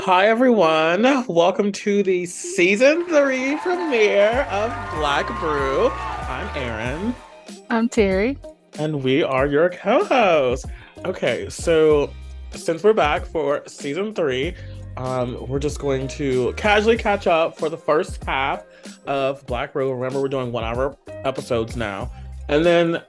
Hi, everyone. Welcome to the season three premiere of Black Brew. I'm Aaron. I'm Terry. And we are your co hosts. Okay, so since we're back for season three, um, we're just going to casually catch up for the first half of Black Brew. Remember, we're doing one hour episodes now. And then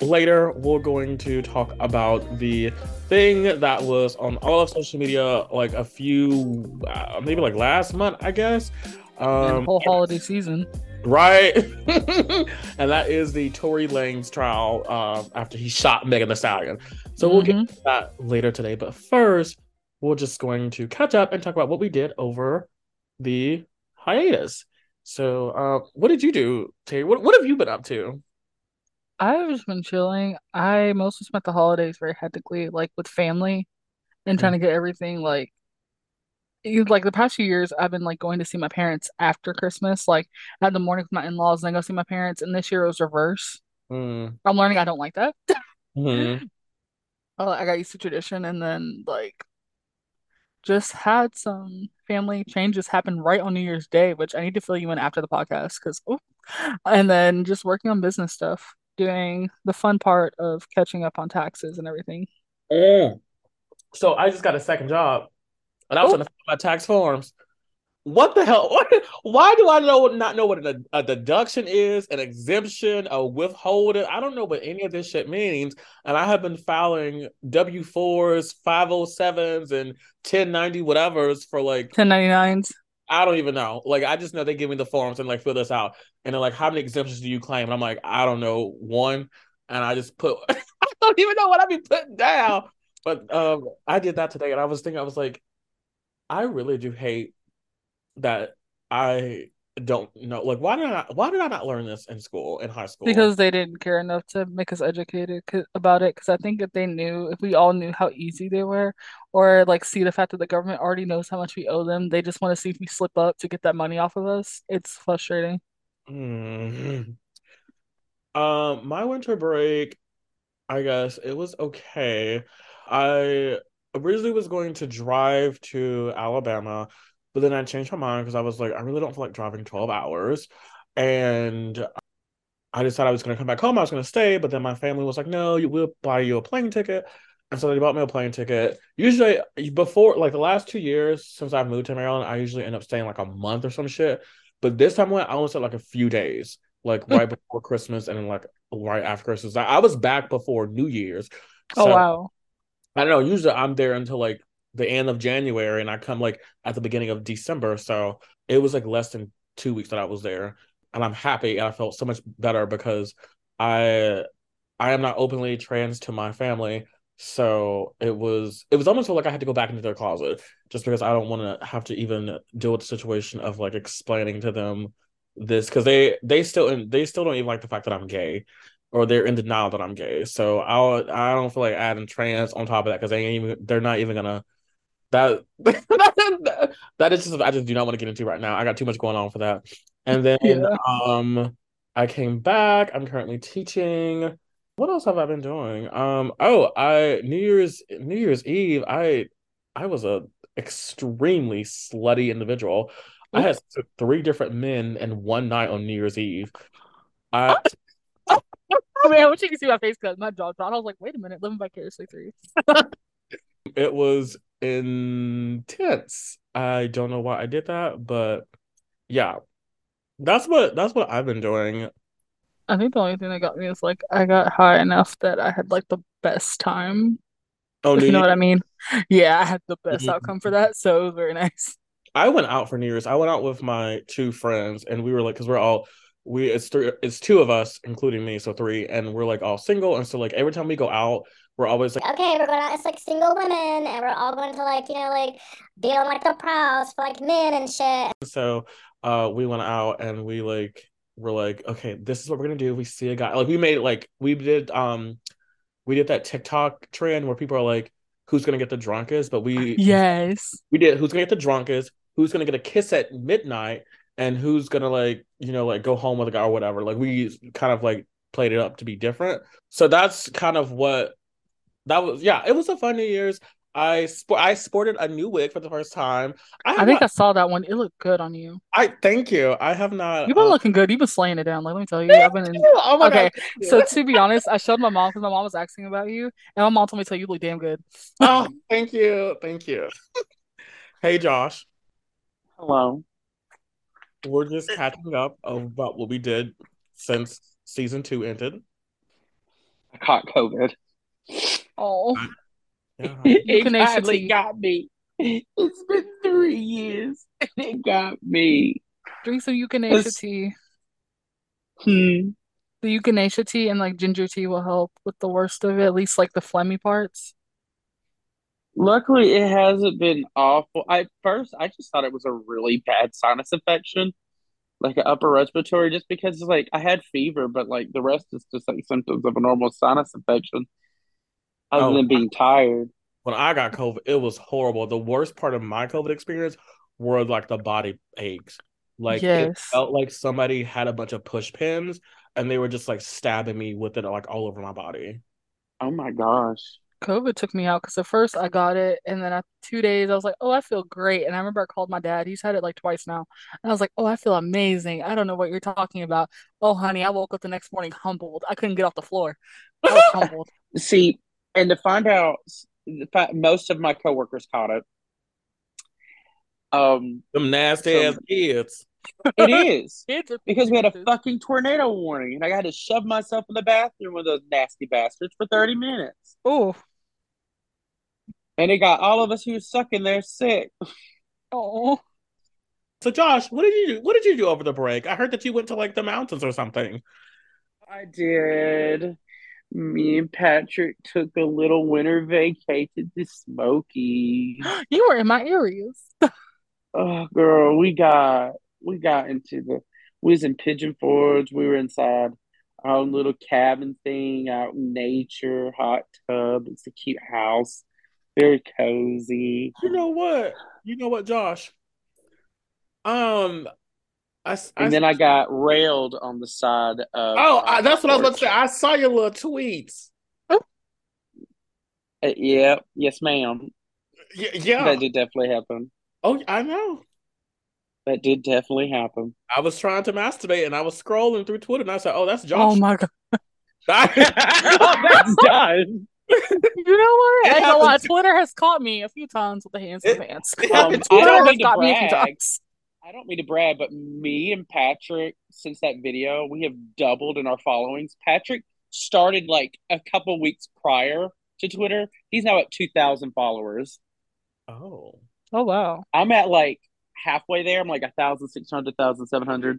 later, we're going to talk about the thing that was on all of social media like a few uh, maybe like last month i guess. Um whole holiday season. Right. And that is the tory lanez trial uh, after he shot megan thee stallion. So we'll mm-hmm. get to that later today. But first we're just going to catch up and talk about what we did over the hiatus. So uh, what did you do terry? What, what have you been up to I've just been chilling. I mostly spent the holidays very hectically, like with family and trying to get everything like you- like the past few years I've been like going to see my parents after Christmas. Like I had the morning with my in-laws and then go see my parents, and this year it was reverse. Mm. I'm learning I don't like that. Uh, I got used to tradition and then like just had some family changes happen right on New Year's Day, which I need to fill you in after the podcast because and then just working on business stuff doing the fun part of catching up on taxes and everything. Mm. So I just got a second job, and I was trying to fill my tax forms. What the hell? Why do I know not know what a, a deduction is, an exemption, a withholding? I don't know what any of this shit means, and I have been filing W fours, five hundred oh sevens, and ten ninety whatevers for like ten ninety nines. I don't even know. Like, I just know they give me the forms and like fill this out. And they're like, how many exemptions do you claim? And I'm like, I don't know, one. And I just put, I don't even know what I be putting down. But um, I did that today, and I was thinking, I was like, I really do hate that I don't know like why did I why did I not learn this in school in high school? Because they didn't care enough to make us educated about it because I think if they knew if we all knew how easy they were or like see the fact that the government already knows how much we owe them they just want to see if we slip up to get that money off of us it's frustrating. Mm-hmm. um my winter break I guess it was okay. I originally was going to drive to Alabama but then I changed my mind because I was like, I really don't feel like driving 12 hours. And I decided I was going to come back home. I was going to stay. But then my family was like, no, we'll buy you a plane ticket. And so they bought me a plane ticket. Usually, before, like the last two years since I've moved to Maryland, I usually end up staying like a month or some shit. But this time I went, I only stayed like a few days, like hmm. right before Christmas and then like right after Christmas. I, I was back before New Year's. Oh, so, oh, wow. I don't know. Usually I'm there until like the end of January and I come like at the beginning of December. So it was like less than two weeks that I was there. And I'm happy and I felt so much better because I I am not openly trans to my family. So it was it was almost like I had to go back into their closet just because I don't want to have to even deal with the situation of like explaining to them this because they they still and they still don't even like the fact that I'm gay or they're in denial that I'm gay. So I I don't feel like adding trans on top of that because they ain't even they're not even gonna that that is just I just do not want to get into right now. I got too much going on for that. And then yeah. um I came back. I'm currently teaching. What else have I been doing? Um oh, I New Year's New Year's Eve, I I was a extremely slutty individual. I had three different men in one night on New Year's Eve. I I mean, I wish you could see my face because my jaw dropped. I was like, wait a minute, living vicariously through it was intense. I don't know why I did that, but yeah. That's what that's what I've been doing. I think the only thing that got me is like I got high enough that I had like the best time. Oh, you know what I mean? Yeah, I had the best mm-hmm. outcome for that, so it was very nice. I went out for New Year's. I went out with my two friends, and we were like, because we're all we it's three, it's two of us, including me, so three, and we're like all single, and so like every time we go out, we're always like, okay, we're going out as like single women, and we're all going to like you know like be on like the prowls for like men and shit. So, uh, we went out and we like we're like, okay, this is what we're gonna do. We see a guy, like we made like we did um, we did that TikTok trend where people are like, who's gonna get the drunkest? But we yes, we did who's gonna get the drunkest, who's gonna get a kiss at midnight, and who's gonna like you know like go home with a guy or whatever. Like we kind of like played it up to be different. So that's kind of what that was yeah, it was a fun New Year's. I sport I sported a new wig for the first time. I, I think not, I saw that one. It looked good on you. I thank you. I have not. You've been uh, looking good. You've been slaying it down. Like, let me tell you, I've been in. oh my Okay, God, thank so to be honest, I showed my mom because my mom was asking about you, and my mom told me to tell you you look damn good. oh, thank you, thank you. hey, Josh, Hello. we're just catching up about what we did since season two ended. I caught COVID. Oh, Yeah. it Euthanasia finally got me. It's been three years and it got me. drink some echinacea tea. Hmm. The echinacea tea and like ginger tea will help with the worst of it, at least like the phlegmy parts. Luckily, it hasn't been awful. I first I just thought it was a really bad sinus infection, like an upper respiratory, just because it's like I had fever, but like the rest is just like symptoms of a normal sinus infection, other Oh. than being tired. When I got COVID, it was horrible. The worst part of my COVID experience were like the body aches. Like it felt like somebody had a bunch of push pins and they were just like stabbing me with it like all over my body. Oh my gosh. COVID took me out because at first I got it, and then after two days I was like, "Oh, I feel great." And I remember I called my dad. He's had it like twice now, and I was like, "Oh, I feel amazing." I don't know what you're talking about. Oh, honey, I woke up the next morning humbled. I couldn't get off the floor. I was humbled. See, and to find out, most of my coworkers caught it. Um, Them nasty So- ass kids. it is Kids because we had a fucking tornado warning, and I had to shove myself in the bathroom with those nasty bastards for thirty minutes, Oh, and it got all of us who were stuck in there sick. oh. So Josh, what did you do? What did you do over the break? I heard that you went to like the mountains or something. I did. Me and Patrick took a little winter vacation to Smokies. You were in my areas. Oh, girl, we got we got into the we was in Pigeon Forge. We were inside our own little cabin thing out in nature, hot tub. It's a cute house, very cozy. You know what? You know what, Josh? Um, I, s- I And then I got railed on the side of. oh, I, that's what I was about to say. I saw your little tweets. Uh, yeah, yes, ma'am. Y- yeah. That did definitely happen. Oh, I know. That did definitely happen. I was trying to masturbate and I was scrolling through Twitter and I said, "Oh, that's Josh." Oh my god. oh, that's done. You know what? It I ain't gonna lie. happens- Twitter has caught me a few times with the hands in the It- pants. Um, I Twitter don't has mean to got me a few brag. Times. I don't mean to brag, but me and Patrick, since that video, we have doubled in our followings. Patrick started like a couple weeks prior to Twitter. He's now at 2,000 followers. Oh. Oh wow. I'm at like halfway there. I'm like 1,600, 1,700.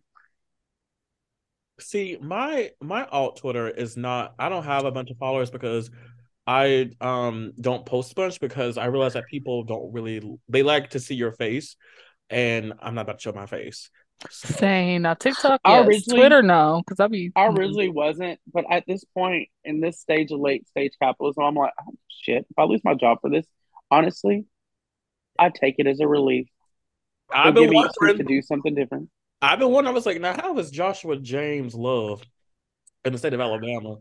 See, my my alt Twitter is not. I don't have a bunch of followers because I um don't post much because I realize that people don't really they like to see your face, and I'm not about to show my face. So, Saying now TikTok, I yes. originally- Twitter, no, because I'd be. I originally wasn't, but at this point in this stage of late stage capitalism, I'm like, oh, shit, if I lose my job for this, honestly, I take it as a relief. I've It'll give been me an to do something different. I've been wondering. I was like, now how is Joshua James Love in the state of Alabama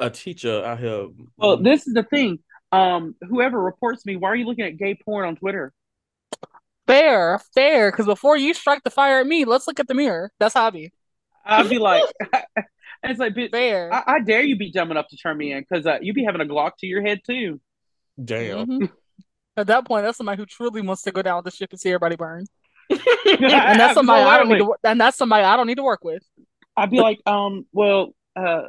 a teacher out here? Well, this is the thing. Um, whoever reports me, why are you looking at gay porn on Twitter? Fair, fair. Because before you strike the fire at me, let's look at the mirror. That's how I be. I'd be like, it's like, bitch, Fair. I, I dare you be dumb enough to turn me in because uh, you be having a Glock to your head too. Damn. Mhm. At that point, that's somebody who truly wants to go down with the ship and see everybody burn. and And that's somebody I don't need to. And that's somebody I don't need to work with. I'd be like, um, well, uh,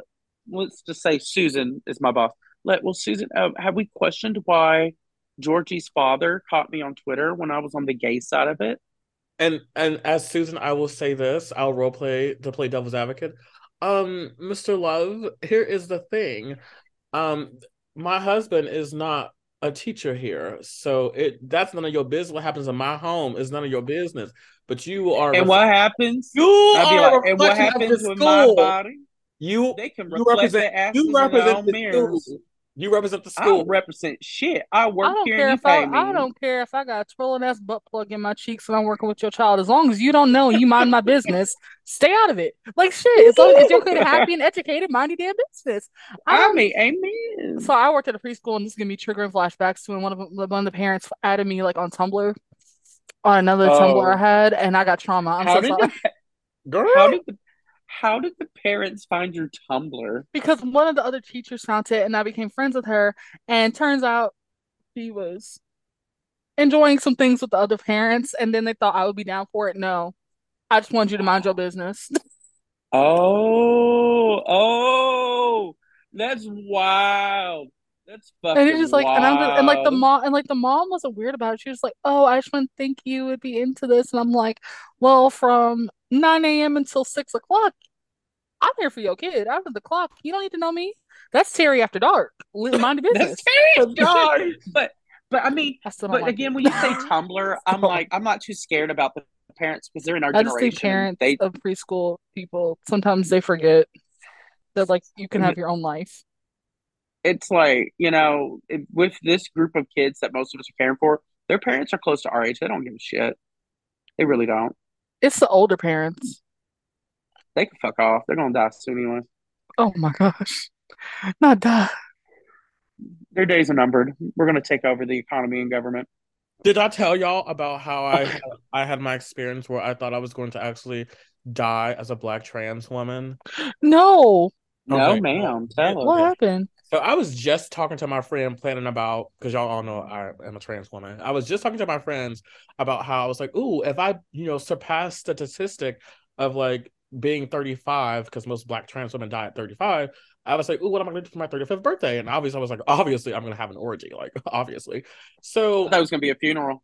let's just say Susan is my boss. Let well, Susan, uh, have we questioned why Georgie's father caught me on Twitter when I was on the gay side of it? And and as Susan, I will say this: I'll role play to play devil's advocate. Um, Mr. Love, here is the thing. Um, my husband is not a teacher here, so it that's none of your business. What happens in my home is none of your business. But you are And what happens? you are like, and what happens with my body? You They can you represent you represent the mirrors. school. You represent the I school. don't represent shit. I work I don't here care if I. I don't care if I got a twirling ass butt plug in my cheeks and I'm working with your child. As long as you don't know and you mind my business, stay out of it. Like shit. As long as you're okay to happy and educated, mind your damn business. I I mean, amen. So I worked at a preschool, and this is gonna be triggering flashbacks to when one of one of the parents added me like on Tumblr, on another Tumblr oh. I Oh. had, and I got trauma. I'm how so did sorry the Girl. how did the how did the parents find your Tumblr? because one of the other teachers found it, and I became friends with her. And turns out she was enjoying some things with the other parents, and then they thought I would be down for it. No, I just wanted you to mind your business. Oh, oh, that's wild. That's And fucking it's just like, and I'm just, and like the mom, and like the mom wasn't weird about it. She was like, "Oh, I just to think you would be into this," and I'm like, "Well, from 9 a.m. until 6 o'clock, I'm here for your kid. After the clock, you don't need to know me. That's Terry after dark. Mind your business." That's serious. Nice. But but I mean, I but like again, it. when you say Tumblr, I'm like, I'm not too scared about the parents because they're in our I just generation. parents They of preschool people sometimes they forget that like you can mm-hmm. have your own life. It's like you know it- with this group of kids that most of us are caring for their parents are close to our age. They don't give a shit. They really don't. It's the older parents. they can fuck off. They're gonna die soon anyway. Oh my gosh, not that. their days are numbered. We're gonna take over the economy and government. Did I tell y'all about how I had, I had my experience where I thought I was going to actually die as a black trans woman? No, no Okay. ma'am. Tell what us. happened? So I was just talking to my friend, planning about because y'all all know I am a trans woman. I was just talking to my friends about how I was like, "Ooh, if I, you know, surpass the statistic of like being 35, because most black trans women die at 35." I was like, "Ooh, what am I going to do for my 35th birthday?" And obviously, I was like, "Obviously, I'm going to have an orgy, like obviously." So that was gonna be a funeral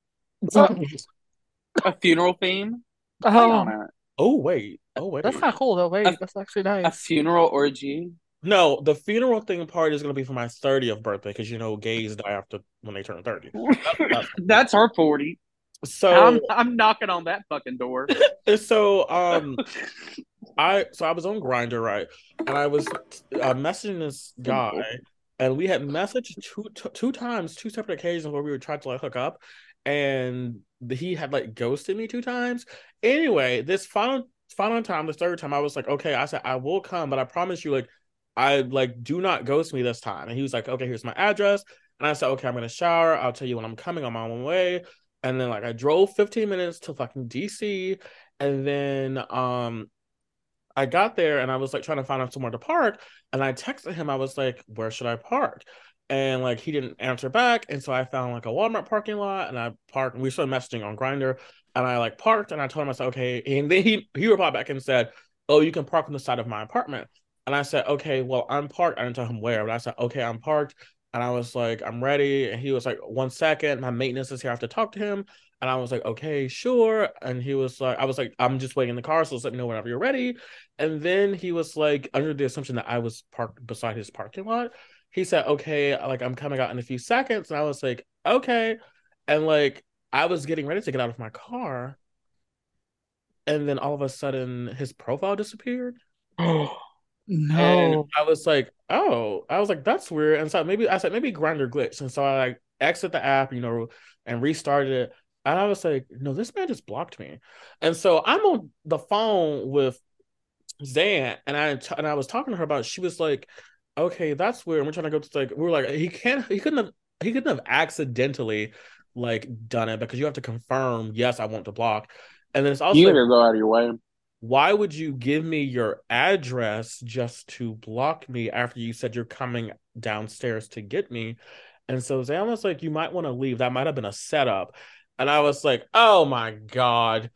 a funeral theme Hang on Oh, oh wait, oh wait, that's not cool though. Wait, A- that's actually nice. a nice. funeral orgy no, the funeral thing part is going to be for my 30th birthday because you know gays die after when they turn 30. that's- that's our 40 So I'm, I'm knocking on that fucking door so um I so I was on Grindr right, and I was uh, messaging this guy, and we had messaged two t- two times, two separate occasions where we were trying to like hook up, and he had like ghosted me two times. Anyway, this final final time, the third time, I was like, okay, I said I will come, but I promise you, like, I like do not ghost me this time. And he was like, okay, here's my address, and I said, okay, I'm gonna shower. I'll tell you when I'm coming. I'm on my way. And then like I drove 15 minutes to fucking DC, and then um I got there and I was like trying to find out somewhere to park. And I texted him, I was like, where should I park? And like he didn't answer back. And so I found like a Walmart parking lot and I parked we started messaging on Grindr. And I like parked and I told him I said, okay. And then he he replied back and said, Oh, you can park on the side of my apartment. And I said, Okay, well, I'm parked. I didn't tell him where, but I said, Okay, I'm parked. And I was like, I'm ready. And he was like, one second, my maintenance is here. I have to talk to him. And I was like, okay, sure. And he was like, I was like, I'm just waiting in the car, so let me know whenever you're ready. And then he was like, under the assumption that I was parked beside his parking lot. He said, okay, like I'm coming out in a few seconds. And I was like, okay. And like I was getting ready to get out of my car. And then all of a sudden his profile disappeared. Oh And No. I was like, oh, I was like, that's weird. And so maybe I said maybe Grindr glitch. And so I like exit the app, you know, and restarted it. And I was like, no, this man just blocked me. And so I'm on the phone with Zan, and I t- and I was talking to her about. She was like, okay, that's weird. And we're trying to go to like we were like he can't he couldn't have he couldn't have accidentally like done it because you have to confirm yes I want to block. And then it's also you like, gotta go out of your way why would you give me your address just to block me after you said you're coming downstairs to get me? And so Zan was like, you might want to leave. That might have been a setup. And I was like, oh my God.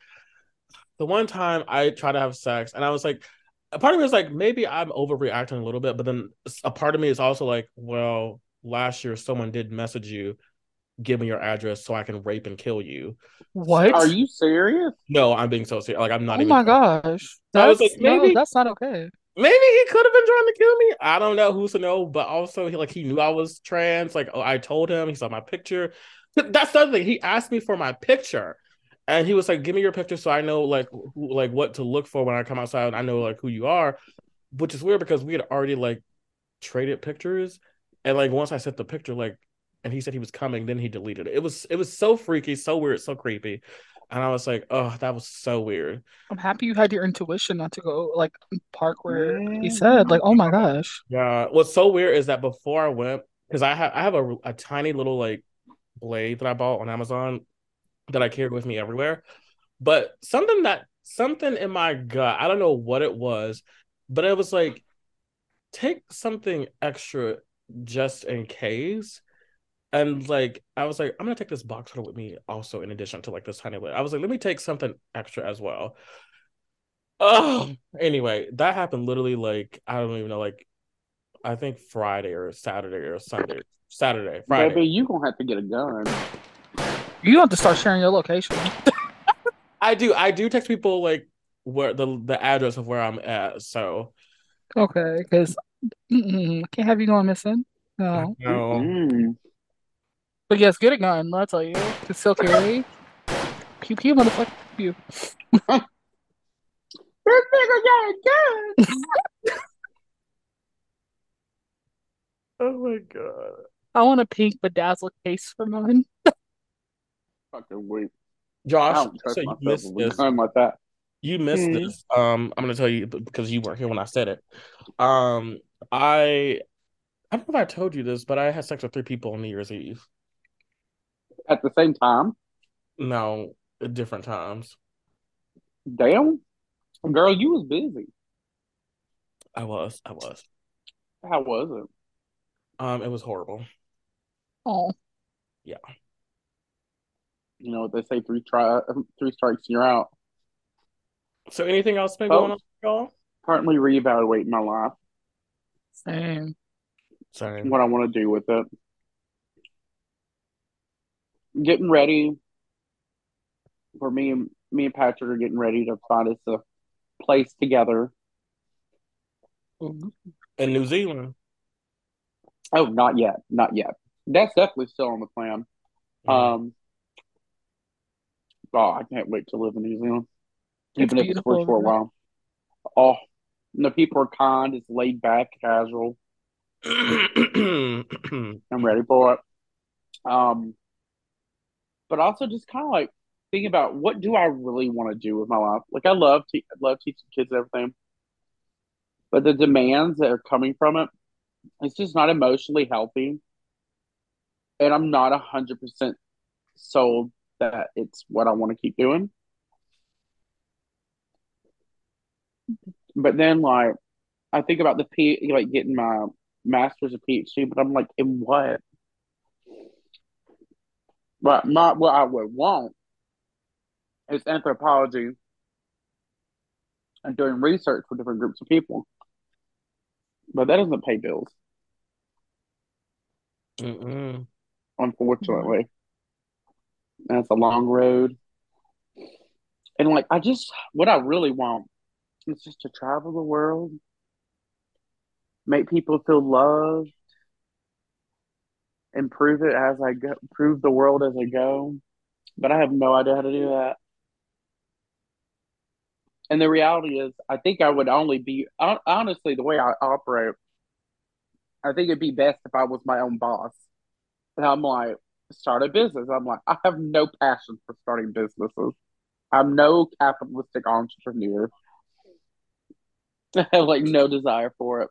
The one time I tried to have sex, and I was like, a part of me was like, maybe I'm overreacting a little bit, but then a part of me is also like, well, last year someone did message you, give me your address so I can rape and kill you. What? are you serious No, I'm being so serious. Like I'm not even Oh even my gosh. I was That's like, no, maybe- that's not okay. Maybe he could have been trying to kill me. I don't know who's to know, but also he like he knew I was trans. Like oh, I told him, he saw my picture. That's the other thing. He asked me for my picture, and he was like, "Give me your picture so I know like who, like what to look for when I come outside. And I know like who you are." Which is weird because we had already like traded pictures, and like once I sent the picture, like, and he said he was coming, then he deleted it. It was it was so freaky, so weird, so creepy, and I was like, oh, that was so weird. I'm happy you had your intuition not to go like park where he said. Like, oh my gosh. Yeah, what's so weird is that before I went, because I have I have a a tiny little like blade that I bought on Amazon that I carry with me everywhere, but something that something in my gut, I don't know what it was, but it was like take something extra just in case. And like I was like, I'm gonna take this box cutter with me also in addition to like this tiny blade. I was like, let me take something extra as well. Oh, anyway, that happened literally like I don't even know, like I think Friday or Saturday or Sunday. Saturday, Friday. Baby, you gonna have to get a gun. You don't have to start sharing your location. I do I do text people like where the the address of where I'm at. So Okay, because I can't have you going missing. No. no. Mm. But yes, get a gun, I'll tell you. To still carry. Pew pew, motherfucker. Pew. This nigga got a gun. Oh my god. I want a pink bedazzled case for mine. Fucking weak. I Josh, so you missed with this. gun like that. You missed Mhm. this. Um, I'm gonna tell you because you weren't here when I said it. Um, I I don't know if I told you this, but I had sex with three people on New Year's Eve. At the same time, No, at different times. damn, girl, you was busy. I was, I was. How was it? Um, it was horrible. Oh, Yeah. You know what they say: three try, three strikes, and you're out. So anything else been going on, y'all? Currently reevaluating my life, same. Sorry. what I want to do with it. Getting ready for me and me and Patrick are getting ready to find us a place together. In New Zealand. Oh, not yet, not yet. That's definitely still on the plan. Um, oh, I can't wait to live in New Zealand, It's even if it's beautiful for a short over there. while. Oh, the people are kind. It's laid back, casual. I'm ready for it. Um, but also just kind of like thinking about what do I really want to do with my life. Like I love te- I love teaching kids and everything, but the demands that are coming from it, it's just not emotionally healthy, and I'm not a hundred percent sold that it's what I want to keep doing. But then, like, I think about the P, like getting my master's or PhD, but I'm like, in what? But my what I would want is anthropology and doing research for different groups of people. But that doesn't pay bills, Mm-mm. unfortunately. That's a long road. And like I just what I really want is just to travel the world, make people feel loved, improve it as I go, improve the world as I go. But I have no idea how to do that. And the reality is, I think I would only be honestly the way I operate. I think it'd be best if I was my own boss. And I'm like, start a business. I'm like, I have no passion for starting businesses. I'm no capitalistic entrepreneur. I have like no desire for it.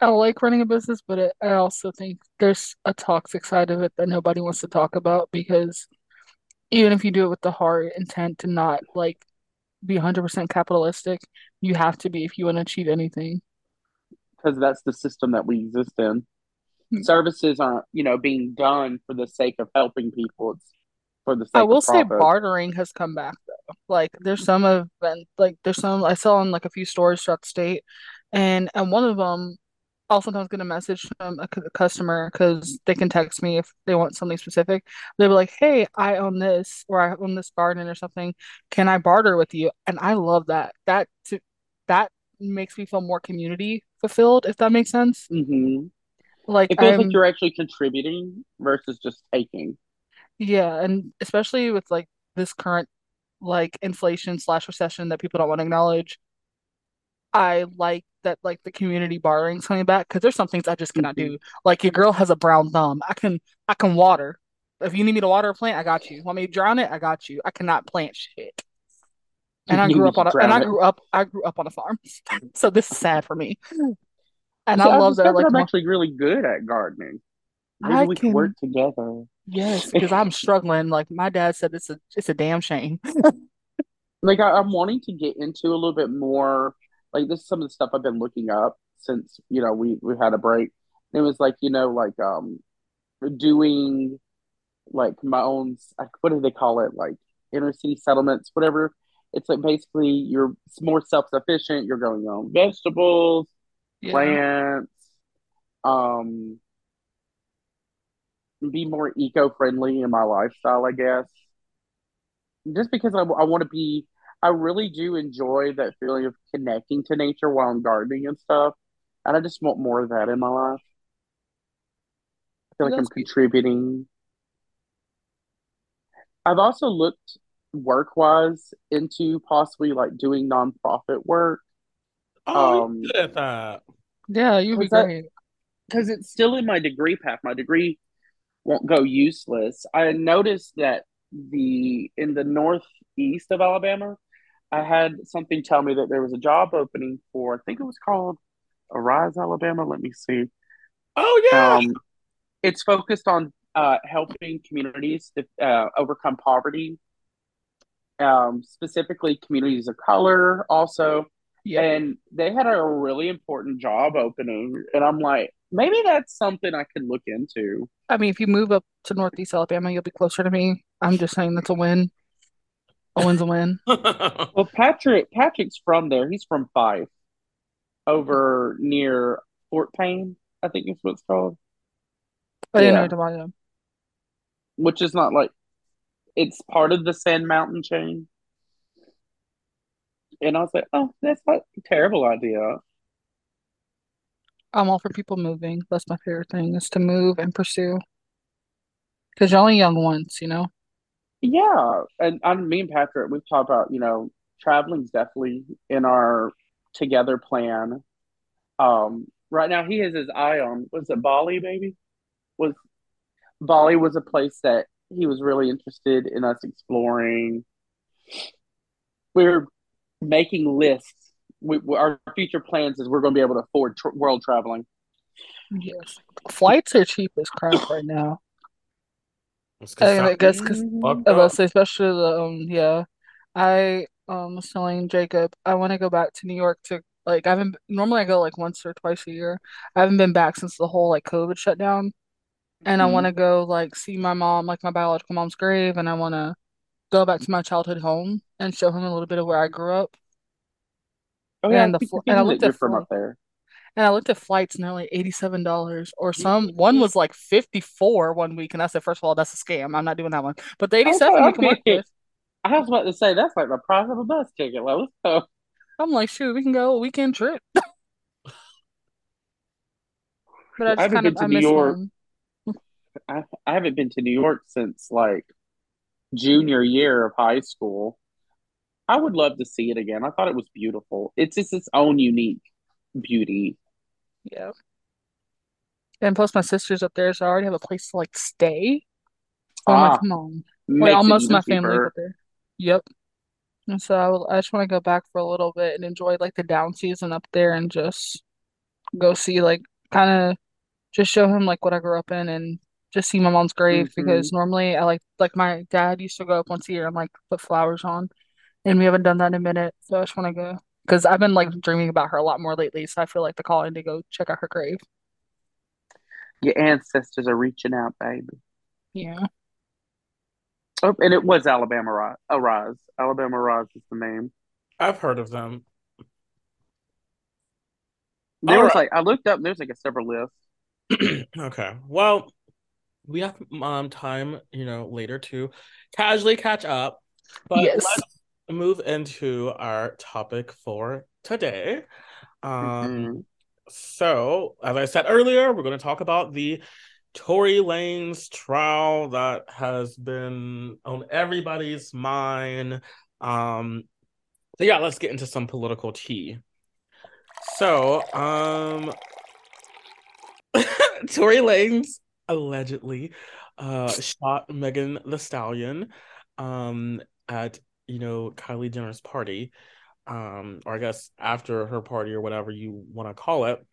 I like running a business, but it, I also think there's a toxic side of it that nobody wants to talk about because even if you do it with the hard intent to not like be 100% capitalistic, you have to be if you want to achieve anything. because that's the system that we exist in. Hmm. Services aren't, you know, being done for the sake of helping people. It's for the sake I will say bartering has come back though. Like there's some event, like there's some I saw in like a few stores throughout the state, and and one of them, I'll sometimes get a message from a, customer because they can text me if they want something specific. They'll be like, "Hey, I own this or I own this garden or something. Can I barter with you?" And I love that. That to, that makes me feel more community fulfilled, if that makes sense. hmm Like It feels I'm like you're actually contributing versus just taking. Yeah, and especially with like this current like inflation slash recession that people don't want to acknowledge, I like that like the community borrowing's coming back because there's some things I just cannot Mhm. do. Like your girl has a brown thumb. I can I can water. If you need me to water a plant, I got you. Want me to drown it? I got you. I cannot plant shit. And I grew up on a and I grew up I grew up on a farm. So this is sad for me. And So I love that like I'm actually really good at gardening. Maybe I we can- work together. yes, because I'm struggling. Like my dad said it's a it's a damn shame. Like I, I'm wanting to get into a little bit more. Like this is some of the stuff I've been looking up since you know we we had a break. It was like you know like um doing like my own like, what do they call it like inner city settlements whatever. It's like basically you're more self sufficient. You're growing your own vegetables, Yeah. plants, um, be more eco friendly in my lifestyle, I guess. Just because I, I want to be, I really do enjoy that feeling of connecting to nature while I'm gardening and stuff. And I just want more of that in my life. I feel like I'm That's good. contributing. I've also looked work wise into possibly like doing nonprofit work. Oh, Um, you're good at that. Yeah, you'd be great. because it's still in my degree path. My degree won't go useless. I noticed that the in the northeast of Alabama, I had something tell me that there was a job opening for I think it was called Arise Alabama. Let me see. Oh yeah. Um, it's focused on uh, helping communities to, uh, overcome poverty, um, specifically communities of color, also. Yeah. And they had a really important job opening, and I'm like, maybe that's something I could look into. I mean, if you move up to Northeast Alabama, you'll be closer to me. I'm just saying that's a win. A win's a win. Well, Patrick, Patrick's from there. He's from Fyffe, over near Fort Payne, I think is what it's called, I didn't know Yeah. what about him. which is not like it's part of the Sand Mountain chain. And I was like, oh, that's not a terrible idea. I'm all for people moving. That's my favorite thing is to move and pursue. Because you're only young once, you know? Yeah, and I, me and Patrick, we've talked about, you know, traveling's definitely in our together plan. Um, right now he has his eye on, was it Bali, baby? Was Bali was a place that he was really interested in us exploring. We're making lists. We- our future plans is we're going to be able to afford tr world traveling. Yes. Flights are cheap as crap right now. I, I guess because fucked I was up. say, especially the um, yeah. I um was telling Jacob I want to go back to New York to like I haven't normally I go like once or twice a year. I haven't been back since the whole like COVID shutdown, and I Mhm. want to go like see my mom, like my biological mom's grave, and I want to go back to my childhood home and show him a little bit of where I grew up. Oh yeah, And the and I looked at from up there. And I looked at flights and they're like $87 or some one was like 54 one week and I said first of all that's a scam. I'm not doing that one. But the I was 87 we can work. I was about to say that's like the price of a bus ticket. Let's go. I'm like, shoot, we can go a weekend trip. But I I just haven't kind been of to I New York. home. I, I haven't been to New York since like junior year of high school. I would love to see it again. I thought it was beautiful. It's just its own unique beauty. Yeah. And plus my sister's up there, so I already have a place to like stay. I'm Ah, like, come on. Wait, almost my family up there. Yep. And so I, will, I just want to go back for a little bit and enjoy like the down season up there and just go see like kind of just show him like what I grew up in and just see my mom's grave because normally I like like my dad used to go up once a year and like put flowers on and we haven't done that in a minute so I just want to go because I've been like dreaming about her a lot more lately so I feel like the calling to go check out her grave. Your ancestors are reaching out, baby. Yeah. Oh, and it was Alabama Rise. Arise. Alabama Rise is the name. I've heard of them. There All was right. like I looked up. There's like a several list. Okay. Well, we have um time, you know, later to casually catch up. But Yes. let's move into our topic for today. Um, Mhm. so as I said earlier, we're going to talk about the Tory Lanez trial that has been on everybody's mind. Um, so yeah, let's get into some political tea. So, um, Tory Lanez allegedly uh shot Megan Thee Stallion um at you know Kylie Jenner's party um or I guess after her party or whatever you want to call it.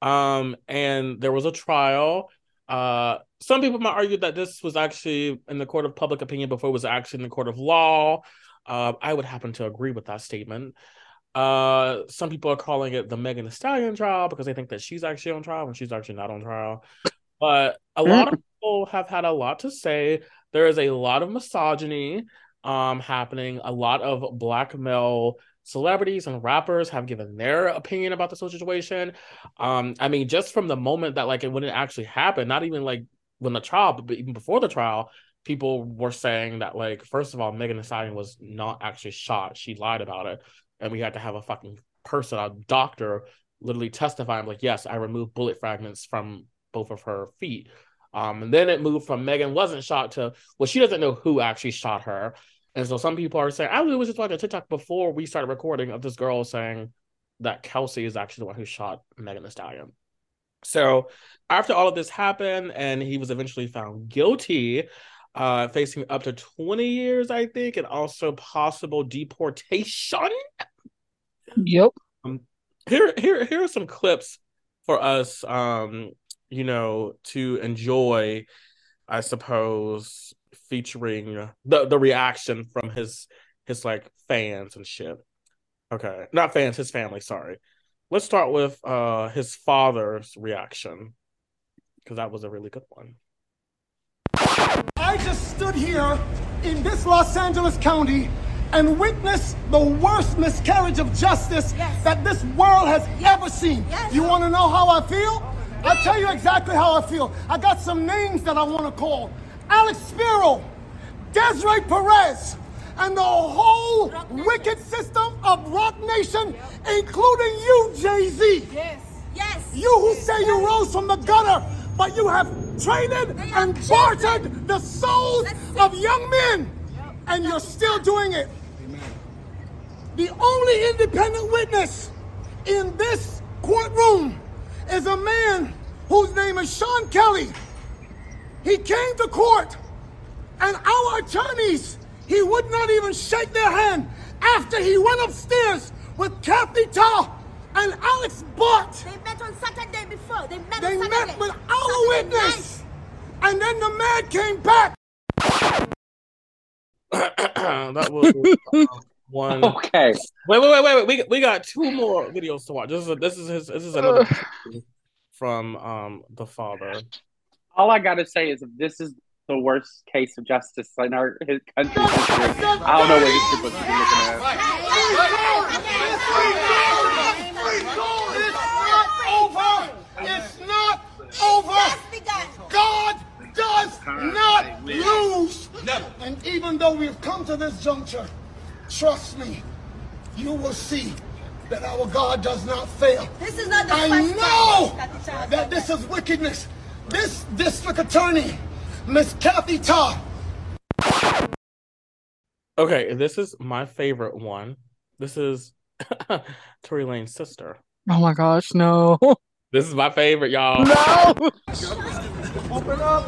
Um and there was a trial. Uh some people might argue that this was actually in the court of public opinion before it was actually in the court of law. Uh I would happen to agree with that statement. Uh, some people are calling it the Megan Thee Stallion trial because they think that she's actually on trial and she's actually not on trial. But a lot of people have had a lot to say. There is a lot of misogyny um happening. A lot of black male celebrities and rappers have given their opinion about the whole situation. Um, I mean, just from the moment that like it it actually happened, not even like when the trial, but even before the trial, people were saying that like first of all, Megan Thee Stallion was not actually shot. She lied about it and we had to have a fucking person, a doctor, literally testifying like, yes, I removed bullet fragments from both of her feet. Um, and then it moved from Megan wasn't shot to well, she doesn't know who actually shot her. And so some people are saying, I was just watching a TikTok before we started recording of this girl saying that Kelsey is actually the one who shot Megan Thee Stallion. So after all of this happened and he was eventually found guilty, uh, facing up to 20 years, I think, and also possible deportation. Yep. Um, here, here, here are some clips for us, um, you know, to enjoy. I suppose featuring the the reaction from his his like fans and shit. Okay, not fans, his family. Sorry. Let's start with uh his father's reaction because that was a really good one. I just stood here in this Los Angeles County and witnessed the worst miscarriage of justice Yes. that this world has ever seen. Yes. You want to know how I feel? I'll tell you exactly how I feel. I got some names that I want to call Alex Spiro, Desiree Perez, and the whole wicked system of Roc Nation, including you, Jay Z. Yes. Yes. You who say you rose from the gutter, but you have traded and children. bartered the souls of young men, and you're still doing it. The only independent witness in this courtroom is a man whose name is Sean Kelly. He came to court, and our attorneys, he would not even shake their hand after he went upstairs with Kathy Ta and Alex Bott. They met on Saturday before. They met They on Saturday. met with our Saturday witness. And then the man came back. that was uh, one. Okay. Wait, wait, wait, wait, wait. We we got two more videos to watch. This is a, this is his this is another from um the father. All I gotta say is if this is the worst case of justice in our his country's history, I don't know what he's supposed to be looking at. It's not over. Be done. God does not lose. And even though we've come to this juncture, trust me, you will see that our God does not fail. This is not the I first know time that this is wickedness. This district attorney, Miss Kathy Ta, Okay, this is my favorite one. This is Tory Lanez sister. Oh my gosh, no. This is my favorite, y'all. No. open up.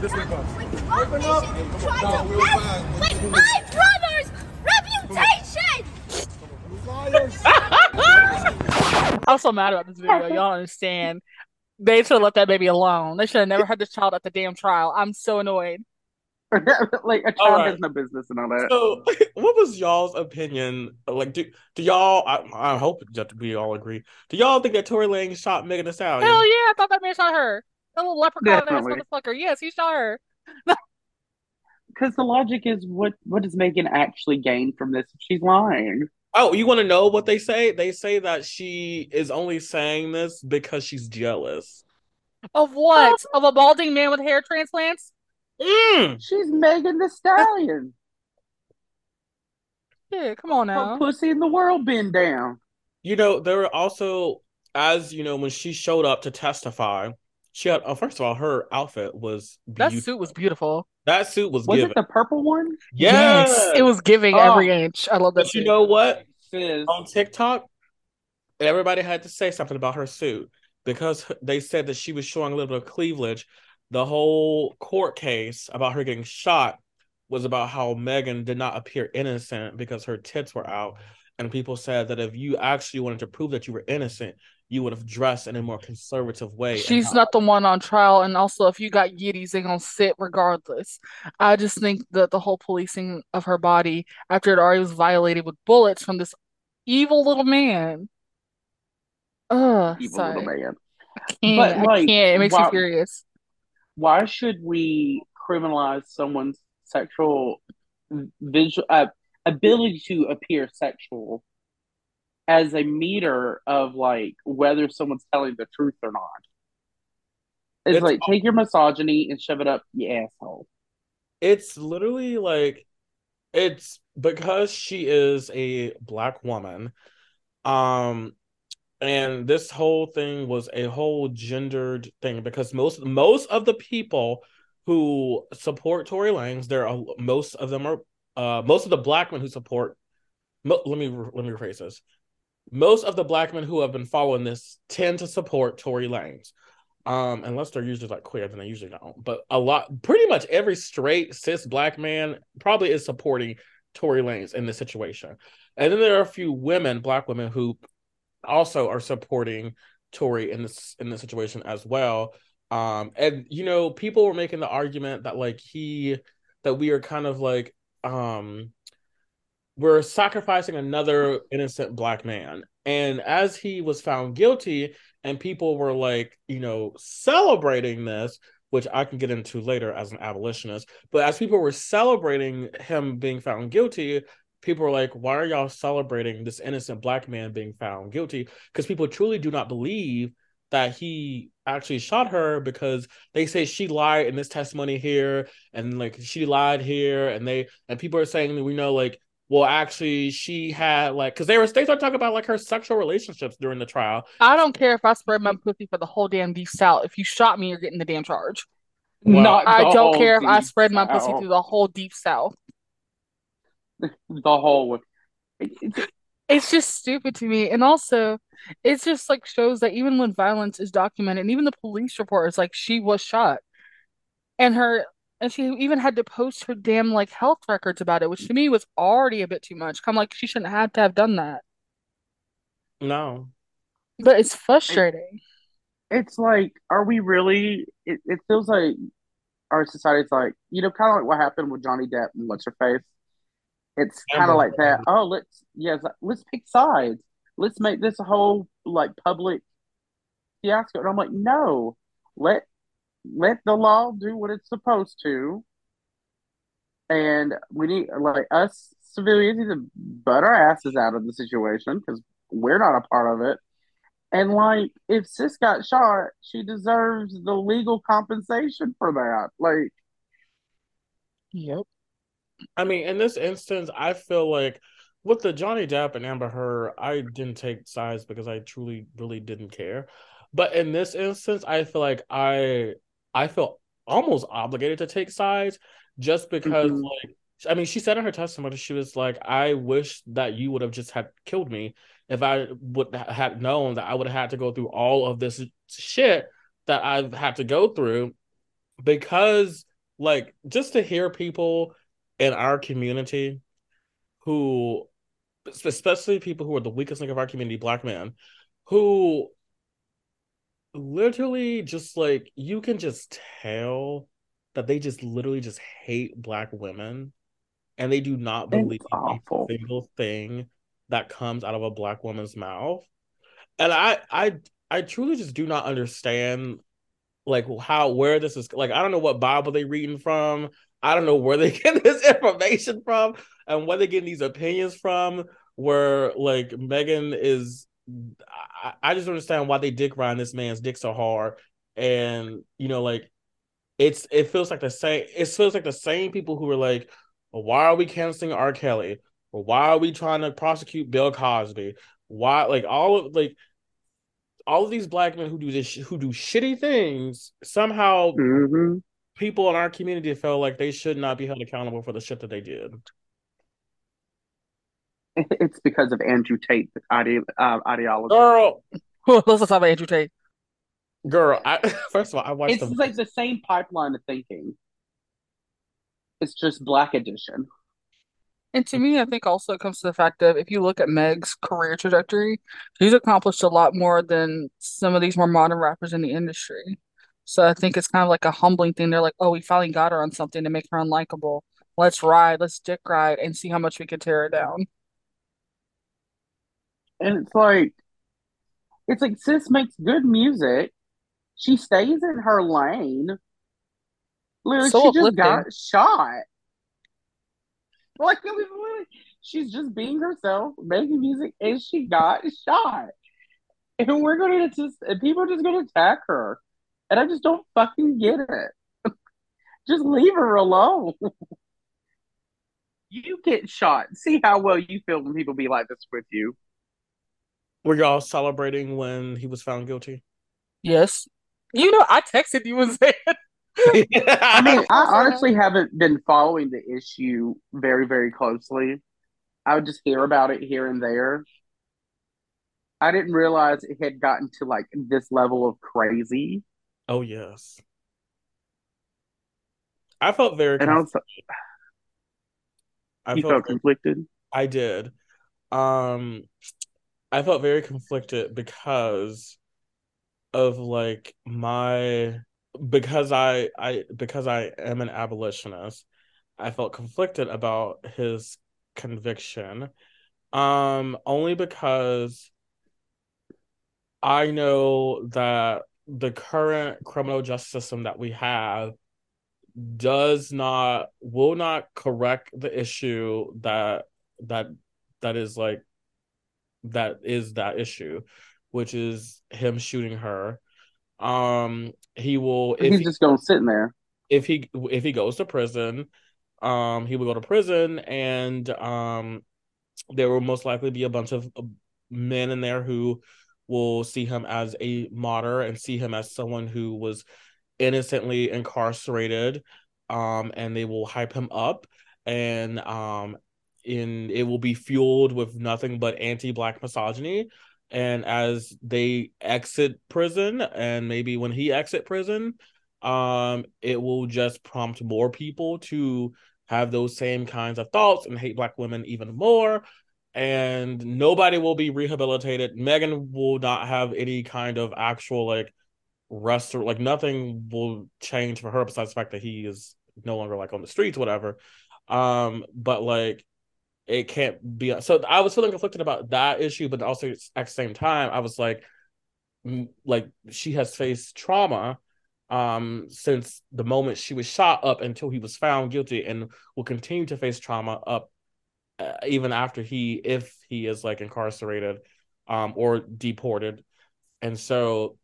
This way, Open up. Try to mess with my brother's reputation. Liars. I'm so mad about this video. Y'all understand. They should have left that baby alone. They should have never had this child at the damn trial. I'm so annoyed. like a child right. has no business and all that. So, what was y'all's opinion? Like, do do y'all? I, I hope that we all agree. Do y'all think that Tory Lane shot Megan Thee Stallion? Hell yeah, I thought that man shot her. That little leprechaun ass motherfucker. Yes, he shot her. Because the logic is, what what does Megan actually gain from this if she's lying? Oh, you want to know what they say? They say that she is only saying this because she's jealous. Of what? Of a balding man with hair transplants? Mm. She's Megan Thee Stallion. Yeah, come on Put now. pussy in the world bend down. You know, there were also, as you know, when she showed up to testify, she had. Oh, first of all, her outfit was That suit was beautiful. That suit was, Was given. it the purple one? yes, it was giving Oh. every inch. I love that But you know what? Sis. On TikTok, everybody had to say something about her suit because they said that she was showing a little bit of cleavage. The whole court case about her getting shot was about how Megan did not appear innocent because her tits were out. And people said that if you actually wanted to prove that you were innocent, you would have dressed in a more conservative way. She's not the one on trial, and also if you got yitties, they're gonna sit regardless. I just think that the whole policing of her body after it already was violated with bullets from this evil little man. Ugh, Evil sorry. little man. I can't. But, I can't. It makes why- me furious. Why should we criminalize someone's sexual visual uh, ability to appear sexual as a meter of like whether someone's telling the truth or not? It's, It's like take your misogyny and shove it up your asshole. it's literally like it's because she is a black woman um and this whole thing was a whole gendered thing because most most of the people who support Tory Lanez there are most of them are uh most of the black men who support mo- let me let me rephrase this most of the black men who have been following this tend to support Tory Lanez um, unless they're usually like queer, then they usually don't. But a lot, pretty much every straight cis black man probably is supporting Tory Lanez in this situation. And then there are a few women, black women, who also are supporting Tory in this in this situation as well. Um, and you know, people were making the argument that like he that we are kind of like um we're sacrificing another innocent black man. And as he was found guilty, and people were like, you know, celebrating this, which I can get into later as an abolitionist. But as people were celebrating him being found guilty, people were like, why are y'all celebrating this innocent black man being found guilty? Because people truly do not believe that he actually shot her because they say she lied in this testimony here and like she lied here and they and people are saying that we know like well actually she had like because they were they started talking about like her sexual relationships during the trial I don't care if I spread my pussy for the whole damn deep south. If you shot me, you're getting the damn charge. Well, Not I don't care if I spread my pussy south. through the whole deep south. the whole way. It- it- It's just stupid to me. And also, it's just like shows that even when violence is documented, and even the police report is like she was shot. And her and she even had to post her damn like health records about it, which to me was already a bit too much. I'm like, she shouldn't have to have done that. no But it's frustrating. it's like, are we really? It, it feels like our society's like, you know, kind of like what happened with Johnny Depp and what's her face. It's kind of like that. Oh, let's yes, let's pick sides. Let's make this a whole like public fiasco. And I'm like, no, let let the law do what it's supposed to. And we need like us civilians need to butt our asses out of the situation because we're not a part of it. And like, if Sis got shot, she deserves the legal compensation for that. Like, Yep. I mean, in this instance, I feel like with the Johnny Depp and Amber Heard, I didn't take sides because I truly, really didn't care. But in this instance, I feel like I, I feel almost obligated to take sides just because, Mhm. like, I mean, she said in her testimony, she was like, "I wish that you would have just had killed me if I would have known that I would have had to go through all of this shit that I've had to go through." Because, like, just to hear people in our community who especially people who are the weakest link of our community black men who literally just like you can just tell that they just literally just hate black women and they do not believe a single thing that comes out of a black woman's mouth. And i i i truly just do not understand like how where this is like i don't know what bible they reading from i don't know where they get this information from and where they getting these opinions from where like megan is I, I just understand why they dick ride this man's dick so hard. And you know like it's it feels like the same it feels like the same people who are like well, why are we canceling r. Kelly? Or why are we trying to prosecute bill cosby? Why like all of like all of these black men who do this who do shitty things somehow mhm. People in our community felt like they should not be held accountable for the shit that they did It's because of Andrew Tate ide- uh, ideology. Girl, Let's talk about Andrew Tate. girl. I first of all, I watched It's the like the same pipeline of thinking. It's just black edition. And to me, I think also it comes to the fact of if you look at Meg's career trajectory, she's accomplished a lot more than some of these more modern rappers in the industry. So I think it's kind of like a humbling thing. They're like, oh, we finally got her on something to make her unlikable. Let's ride, let's dick ride and see how much we can tear her down. And it's like it's like sis makes good music. She stays in her lane. Literally, So she just uplifting. got shot. Like she's just being herself, making music, and she got shot. And we're gonna just people are just gonna attack her. And I just don't fucking get it. Just leave her alone. You get shot. See how well you feel when people be like this with you. Were y'all celebrating when he was found guilty? Yes. You know, I texted you and said, I mean, I honestly haven't been following the issue very, very closely. I would just hear about it here and there. I didn't realize it had gotten to like this level of crazy. Oh yes. I felt very. And I was I you felt felt very- conflicted. I did. Um, I felt very conflicted because of like my because I I because I am an abolitionist. I felt conflicted about his conviction. Um, only because I know that the current criminal justice system that we have does not will not correct the issue that that that is like that is that issue which is him shooting her um he will if He's he, just going sitting there. if he if he goes to prison um he will go to prison and um there will most likely be a bunch of uh, men in there who will see him as a martyr and see him as someone who was innocently incarcerated um and they will hype him up. And um in it will be fueled with nothing but anti-black misogyny. And as they exit prison and maybe when he exit prison um it will just prompt more people to have those same kinds of thoughts and hate black women even more and nobody will be rehabilitated. Megan will not have any kind of actual like rest or like nothing will change for her besides the fact that he is no longer like on the streets whatever. Um but like it can't be so i was feeling conflicted about that issue but also at the same time i was like like she has faced trauma um since the moment she was shot up until he was found guilty and will continue to face trauma up uh, even after he if he is like incarcerated um or deported. And so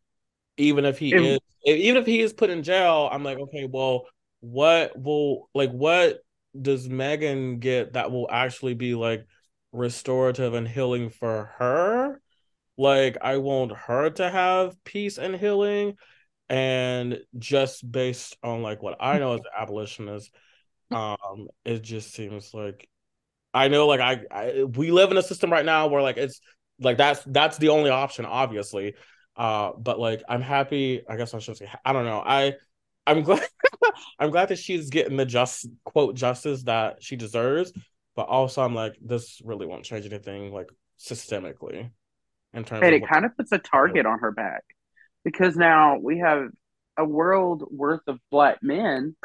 even if he is even if he is put in jail i'm like okay well what will like what does megan get that will actually be like restorative and healing for her? Like i want her to have peace and healing and just based on like what i know as an abolitionist um it just seems like i know like I, I we live in a system right now where like it's like that's that's the only option obviously. Uh but like i'm happy i guess i should say i don't know. I i'm glad i'm glad that she's getting the just quote justice that she deserves. But also i'm like this really won't change anything like systemically in terms And of it kind of puts a target on her back. Because now we have a world worth of black men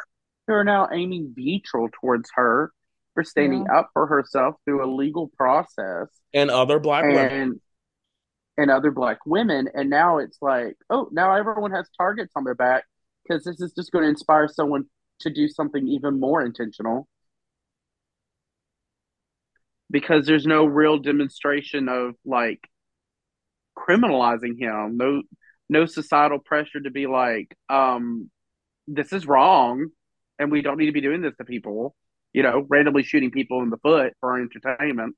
who are now aiming vitriol towards her for standing up for herself through a legal process and other black women and and other black women. And now it's like, oh, now everyone has targets on their back because this is just going to inspire someone to do something even more intentional. Because there's no real demonstration of like criminalizing him. No no societal pressure to be like, um, this is wrong and we don't need to be doing this to people. You know, randomly shooting people in the foot for entertainment.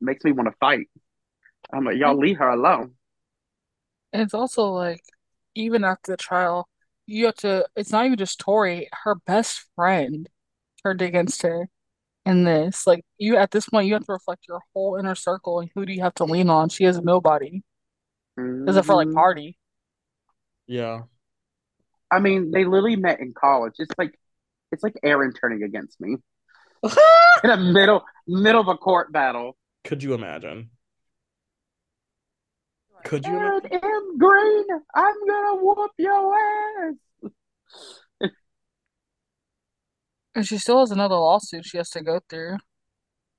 Makes me want to fight. I'm like, y'all leave her alone. And it's also like, even after the trial, you have to, it's not even just Tory, her best friend turned against her in this. Like, you at this point, you have to reflect your whole inner circle and who do you have to lean on? She has nobody. Except for like mm-hmm. party. Yeah. I mean, they literally met in college. It's like it's like Aaron turning against me in a middle middle of a court battle. Could you imagine? Could you Aaron imagine? M. Green, I'm gonna whoop your ass. And she still has another lawsuit she has to go through.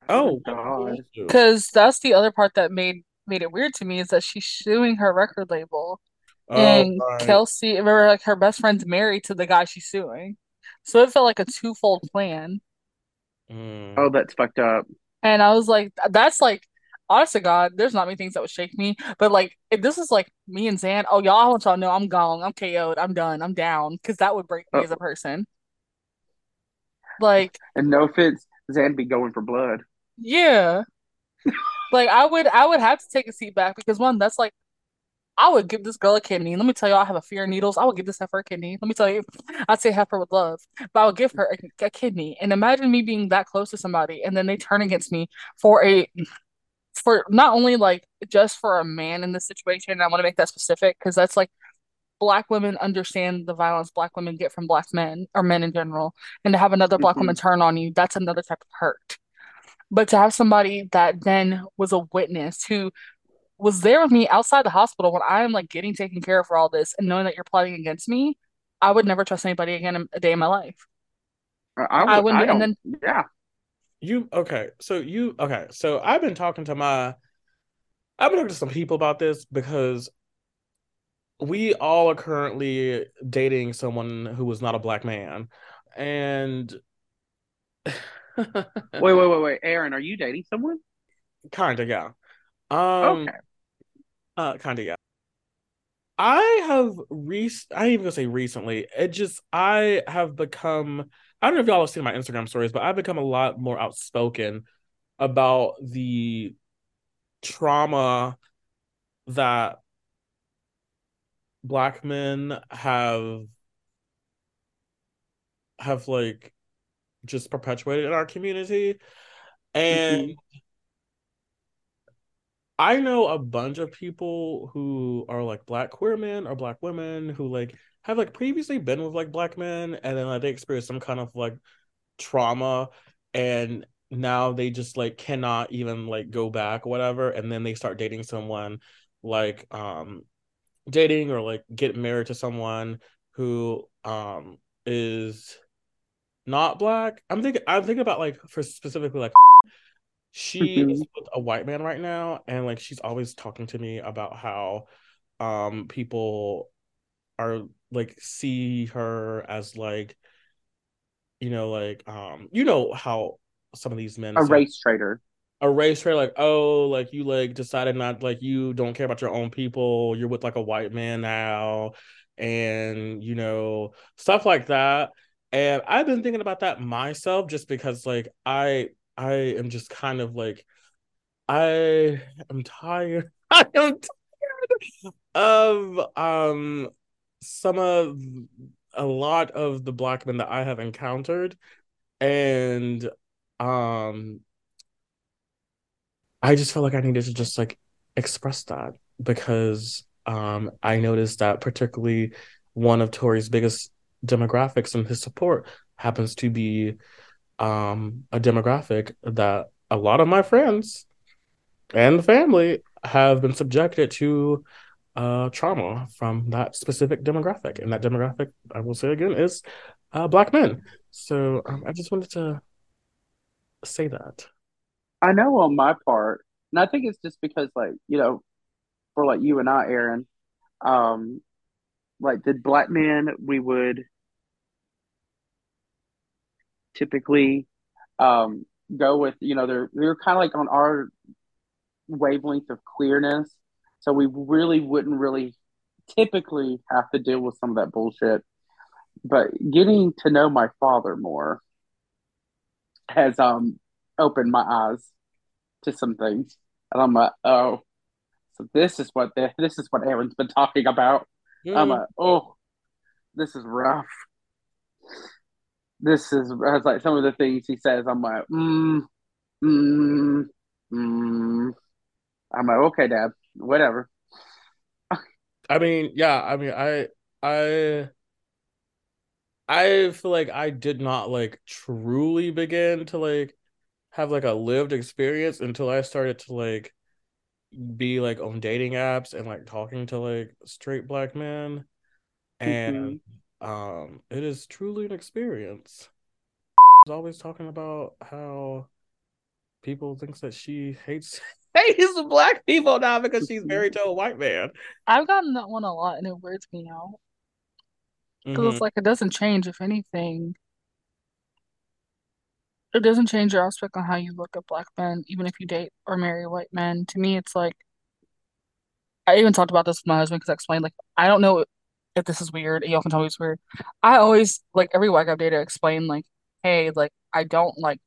Oh, oh God. Because that's the other part that made made it weird to me is that she's suing her record label. Oh, And right. Kelsey, remember, like her best friend's married to the guy she's suing. So it felt like a twofold plan. Mm. Oh, that's fucked up. And I was like, that's like, honest to God, there's not many things that would shake me. But like, if this is like me and Zan, oh, y'all, I want y'all to know I'm gone. I'm KO'd. I'm done. I'm down. Because that would break me Oh. as a person. Like, And no offense, Zan be going for blood. yeah. Like I would I would have to take a seat back because one, that's like I would give this girl a kidney. Let me tell you, I have a fear of needles. I would give this heifer a kidney. Let me tell you, I'd say heifer with love, but I would give her a, a kidney. And imagine me being that close to somebody and then they turn against me for a for not only like just for a man in this situation. And I want to make that specific because that's like black women understand the violence black women get from black men or men in general. And to have another black Mhm. woman turn on you, that's another type of hurt. But to have somebody that then was a witness who was there with me outside the hospital when I am like getting taken care of for all this and knowing that you're plotting against me, I would never trust anybody again in a day in my life. I, I would, wouldn't I do- and then- yeah. You okay? So you okay? So I've been talking to my, I've been talking to some people about this because we all are currently dating someone who was not a black man, and Wait, wait, wait, wait. Aaron, are you dating someone? kind of yeah, um, Okay. Uh, of yeah. I have re I ain't even gonna say recently. It just I have become I don't know if y'all have seen my Instagram stories, but I've become a lot more outspoken about the trauma that black men have have like just perpetuated in our community. And Mhm. I know a bunch of people who are like black queer men or black women who like have like previously been with like black men and then like they experience some kind of like trauma and now they just like cannot even like go back whatever and then they start dating someone like um dating or like get married to someone who um is not black. I'm thinking I'm thinking about like for specifically like she is Mhm. with a white man right now and like she's always talking to me about how um people are like see her as like you know like um you know how some of these men A say- race traitor. a race trade like oh like you like decided not like you don't care about your own people you're with like a white man now and you know stuff like that and i've been thinking about that myself just because like i i am just kind of like i am tired. I am tired of um some of a lot of the black men that i have encountered. And um I just felt like I needed to just like express that because um I noticed that particularly one of Tory's biggest demographics and his support happens to be um a demographic that a lot of my friends and the family have been subjected to uh trauma from that specific demographic. And that demographic I will say again is uh black men. So um, I just wanted to say that. I know on my part, and I think it's just because, like, you know, for like you and I, Aaron, um, like the black men, we would typically um go with, you know, they're they're kind of like on our wavelength of queerness, so we really wouldn't really typically have to deal with some of that bullshit. But getting to know my father more has um opened my eyes to some things, and I'm like, oh, so this is what the, this is what Aaron's been talking about. I'm Mm. like, oh, this is rough. This is it's like some of the things he says. I'm like, mm, mm, mm. I'm like, okay, Dad, whatever. I mean, yeah, I mean, I I I feel like I did not like truly begin to like have like a lived experience until I started to like be like on dating apps and like talking to like straight black men and um it is truly an experience. Was always talking about how people thinks that she hates hates black people now because she's married to a white man. I've gotten that one a lot and it weirds me out. Because Mhm. it's like it doesn't change, if anything. It doesn't change your aspect on how you look at black men, even if you date or marry white men. To me, it's like I even talked about this with my husband because I explained like I don't know if this is weird. and Y'all can tell me it's weird. I always like every white guy I've dated explain like, hey, like I don't like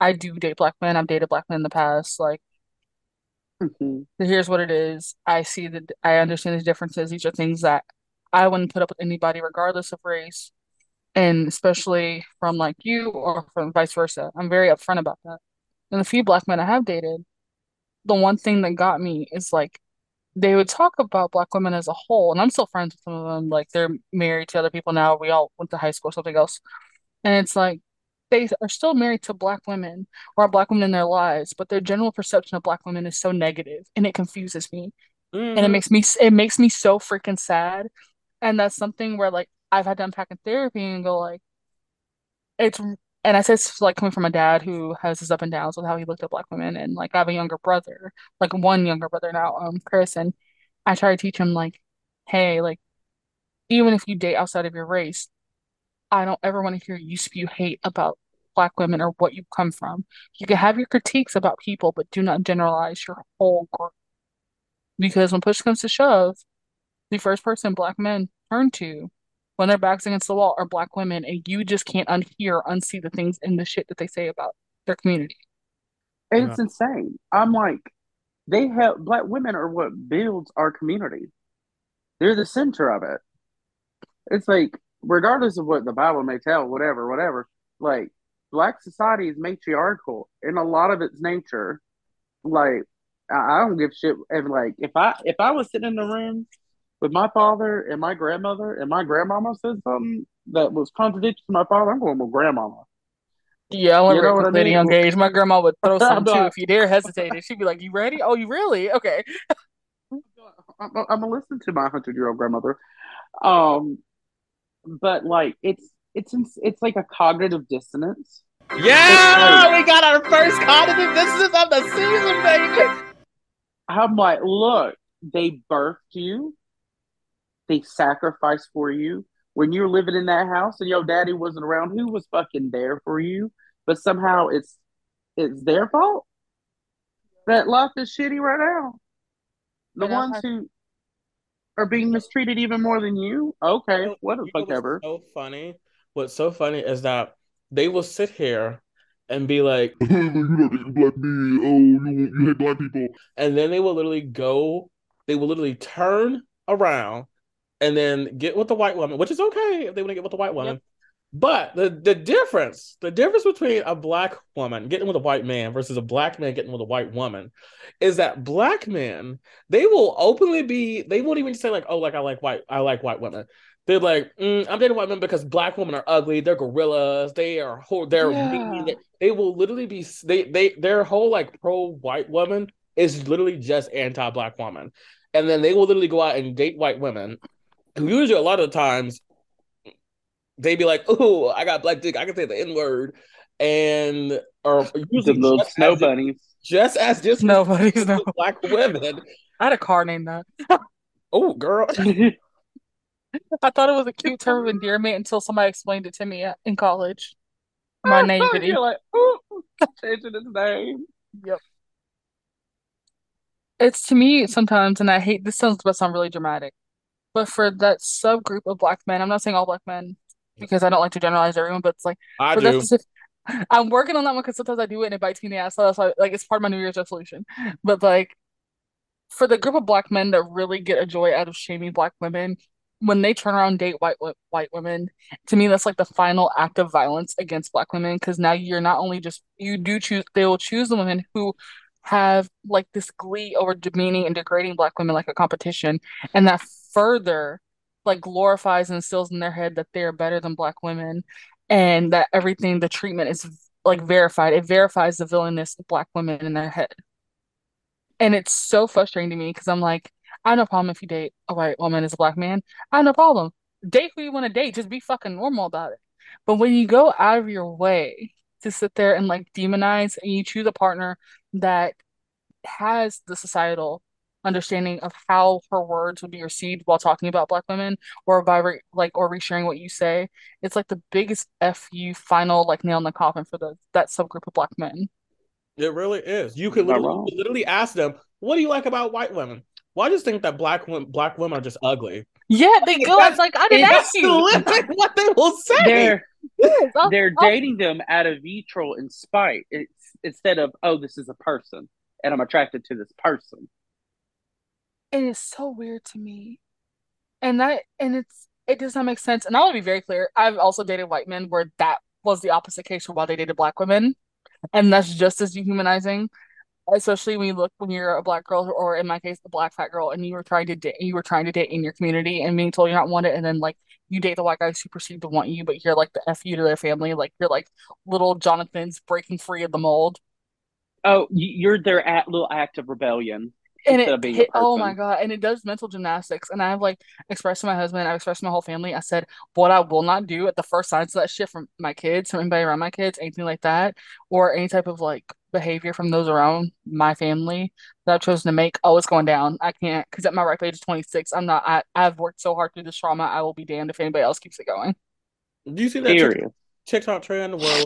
I do date black men. I've dated black men in the past. Like Mhm. here's what it is. I see that I understand the differences. These are things that I wouldn't put up with anybody regardless of race, and especially from like you or from vice versa. I'm very upfront about that. And the few black men I have dated, the one thing that got me is like they would talk about black women as a whole, and I'm still friends with some of them. Like they're married to other people now. We all went to high school or something else. And it's like they are still married to black women or black women in their lives, but their general perception of black women is so negative and it confuses me. And it Mhm. makes me it makes me so freaking sad. And that's something where like I've had to unpack in therapy and go like it's and I say it's like coming from a dad who has his up and downs with how he looked at black women and like I have a younger brother, like one younger brother now, um, Chris, and I try to teach him like, hey, like even if you date outside of your race, I don't ever want to hear you spew hate about black women or what you come from. You can have your critiques about people, but do not generalize your whole group. Because when push comes to shove, the first person black men turn to when their backs against the wall are black women, and you just can't unhear unsee the things in the shit that they say about their community. And it's insane. I'm like, they have black women are what builds our community. They're the center of it. It's like, regardless of what the Bible may tell, whatever, whatever, like black society is matriarchal in a lot of its nature. Like, I, I don't give shit. And like, if I if I was sitting in the room with my father and my grandmother and my grandmama said something that was contradictory to my father, I'm going with grandmama. Yeah, I You remember know what I at a mean? young age. My grandma would throw some too But- if you dare hesitate. She'd be like, You ready? Oh, you really? Okay. I'm, I'm gonna listen to my hundred year old grandmother. Um, but like it's it's it's like a cognitive dissonance. Yeah, we got our first cognitive dissonance of the season, baby. I'm like, look, they birthed you, they sacrificed for you. When you're living in that house and your daddy wasn't around, who was fucking there for you? But somehow it's it's their fault that life is shitty right now. The And I've ones who are being mistreated even more than you. Okay, You know- what the you fuck ever. So funny. What's so funny is that they will sit here and be like, you don't hate black me. Oh, you, you hate black people. and then they will literally go, they will literally turn around and then get with the white woman, which is okay if they want to get with the white woman. But the the difference, the difference between a black woman getting with a white man versus a black man getting with a white woman is that black men, they will openly be, they won't even say like, oh, like I like white, I like white women. They're like, mm, I'm dating white men because black women are ugly. They're gorillas. They are, ho- they're Yeah. mean. They, they will literally be, they, they, their whole like pro white woman is literally just anti black woman, and then they will literally go out and date white women, usually a lot of the times they'd be like, "Oh, I got black dick. I can say the n word," and or The usually little just snow as, bunnies. just as just Nobody's no. black women. I had a car named that. Oh, girl. I thought it was a cute term of endearment until somebody explained it to me in college. My naivety. You're like, ooh, changing his name. Yep. It's to me sometimes, and I hate this sounds but sound really dramatic, but for that subgroup of black men, I'm not saying all black men because I don't like to generalize everyone, but it's like I do. Specific, I'm working on that one because sometimes I do it and it bites me in the ass. So that's why, like, it's part of my New Year's resolution. But like, for the group of black men that really get a joy out of shaming black women, when they turn around and date white white women, to me that's like the final act of violence against black women because now you're not only just you do choose they will choose the women who have like this glee over demeaning and degrading black women like a competition, and that further like glorifies and instills in their head that they are better than black women and that everything the treatment is like verified. It verifies the villainous black women in their head. And it's so frustrating to me because I'm like, I have no problem if you date a white woman as a black man. I have no problem. Date who you want to date. Just be fucking normal about it. But when you go out of your way to sit there and like demonize and you choose a partner that has the societal understanding of how her words would be received while talking about black women or by re like or resharing what you say, it's like the biggest F you final like nail in the coffin for the that subgroup of black men. It really is. You could literally, wrong. you could literally ask them, "What do you like about white women?" Well, I just think that black women, black women are just ugly. Yeah, they go. That's- It's like I didn't That's ask you. what they will say. They're Yes, I'll- they're I'll- dating them out of vitriol and spite. It's instead of oh, this is a person, and I'm attracted to this person. It is so weird to me. And that and it's it does not make sense. And I want to be very clear. I've also dated white men where that was the opposite case while they dated black women. And that's just as dehumanizing. Especially when you look when you're a black girl or in my case a black fat girl and you were trying to date you were trying to date in your community and being told you're not wanted and then like you date the white guys who perceive to want you but you're like the F you to their family like you're like little Jonathan's breaking free of the mold. Oh, you're their act, little act of rebellion and instead it of being hit, oh my. God. And it does mental gymnastics. And I've like expressed to my husband, I've expressed to my whole family. I said, what I will not do at the first signs of that shit from my kids, from anybody around my kids, anything like that, or any type of like behavior from those around my family that I've chosen to make, oh, it's going down. I can't, because at my ripe age of 26, I'm not, I, I've worked so hard through this trauma. I will be damned if anybody else keeps it going. Do you see that TikTok, Period. TikTok trend where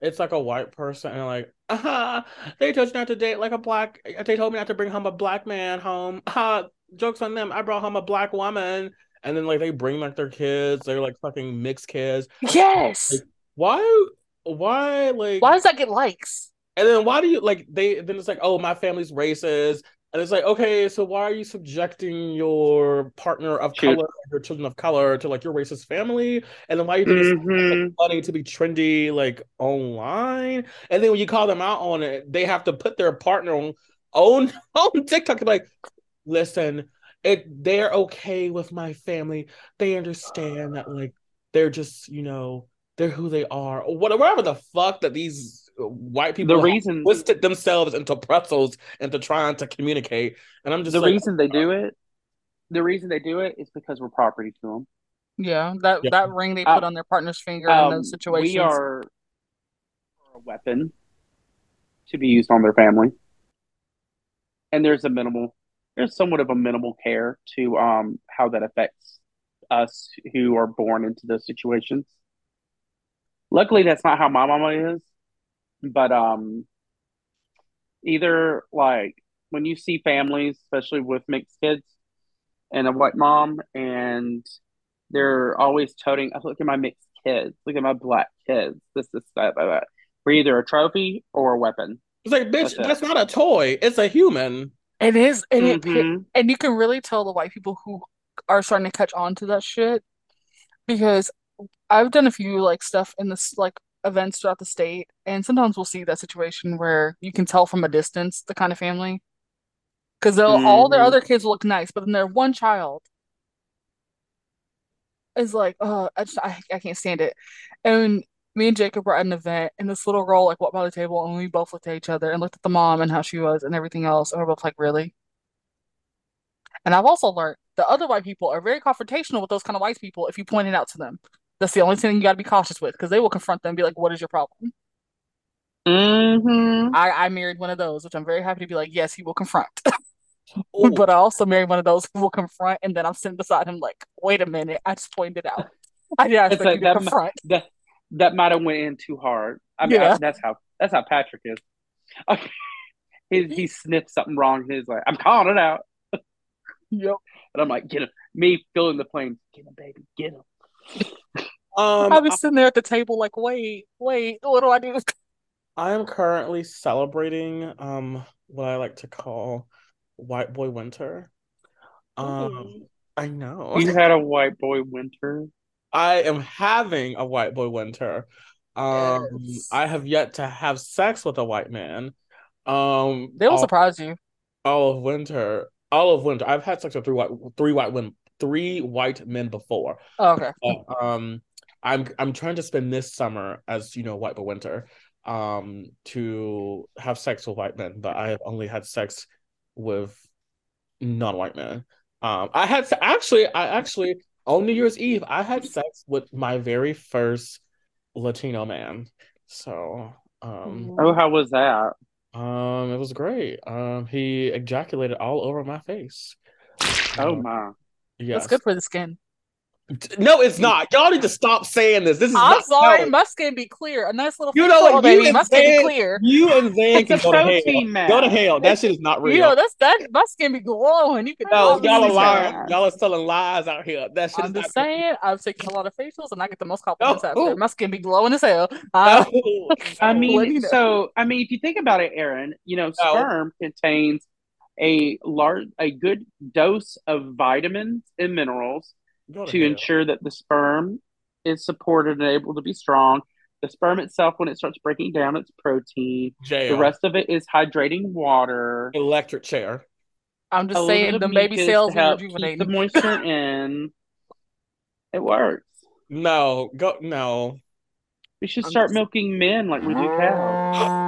it's like a white person and like, they told you not to date like a black. They told me not to bring home a black man home. Ha, jokes on them. I brought home a black woman, and then like they bring like their kids. They're like fucking mixed kids. Yes. Like, why? Why like? Why does that get likes? And then why do you like they then it's like, oh, my family's racist. And it's like, okay, so why are you subjecting your partner of Shoot. color, your children of color, to like your racist family? And then why are you Mhm. funny to be trendy like online? And then when you call them out on it, they have to put their partner on on, on TikTok and be like, listen, it they're okay with my family. They understand that like they're just, you know, they're who they are, or whatever the fuck that these white people The reason twisted themselves into pretzels into trying to communicate. And I'm just the like, reason they do it, the reason they do it is because we're property to them. Yeah, that Yeah. that ring they Uh, put on their partner's finger in Um, those situations. we are a weapon to be used on their family, and there's a minimal, there's somewhat of a minimal care to um how that affects us who are born into those situations. Luckily, that's not how my mama is, but um, either like when you see families, especially with mixed kids and a white mom, and they're always toting, "Oh, look at my mixed kids, look at my black kids, this, is that, that, that. We're either a trophy or a weapon. it's like, bitch, That's that's not a toy. It's a human. It is, and it pi- Mhm. and you can really tell the white people who are starting to catch on to that shit because I've done a few like stuff in this like events throughout the state, and sometimes we'll see that situation where you can tell from a distance the kind of family because they'll all their Mhm. other kids look nice, but then their one child is like, oh, I just I, I can't stand it. And me and Jacob were at an event, and this little girl like walked by the table, and we both looked at each other and looked at the mom and how she was and everything else, and we're both like, really? And I've also learned that other white people are very confrontational with those kind of white people if you point it out to them. That's the only thing you got to be cautious with because they will confront them and be like, "What is your problem?" Mhm. I I married one of those, which I'm very happy to be like, yes, he will confront. But I also married one of those who will confront, and then I'm sitting beside him like, wait a minute, I just pointed it out. I didn't It's expect like you to confront. That that might have went in too hard. I mean, Yeah. I, that's how that's how Patrick is. he he sniffed something wrong. And He's like, I'm calling it out, Yep. and I'm like, get him. Me filling the flames. Get him, baby. Get him. Um, I was sitting there at the table like, wait, wait, what do I do? I am currently celebrating um what I like to call white boy winter. Um, I know. You had a white boy winter. I am having a white boy winter. Um, Yes. I have yet to have sex with a white man. Um, They will all, surprise you. all of winter, all of winter. I've had sex with three white, three white women, three white men before. Oh, okay. But, um, I'm I'm trying to spend this summer as you know white boy winter, um, to have sex with white men. But I have only had sex with non-white men. Um, I had se- actually, I actually on New Year's Eve, I had sex with my very first Latino man. So, um, Oh, how was that? um, it was great. Um, he ejaculated all over my face. Oh Um, my. Yes. That's good for the skin. No, it's not. Y'all need to stop saying this. This is I'm not. sorry, no. my skin be clear. A nice little You know facial, what? baby. You My and skin be Zan- clear. You and Zan can go to hell. protein mask. Go to hell. That shit is not real. You know, that's that. My skin be glowing. You can no, tell y'all are lying. mask. Y'all are telling lies out here. That shit I'm is not just saying, I've taken a lot of facials and I get the most compliments after. Oh, my skin be glowing as hell. No. I mean, so I mean, if you think about it, Aaron, you know, No. sperm contains a large, a good dose of vitamins and minerals to hell. ensure that the sperm is supported and able to be strong. The sperm itself, when it starts breaking down, it's protein. Jail. The rest of it is hydrating water. Electric chair. I'm just little saying, the baby mucus cells help keep the moisture in. It works. No, go no. We should I'm start just- milking men like we do cows.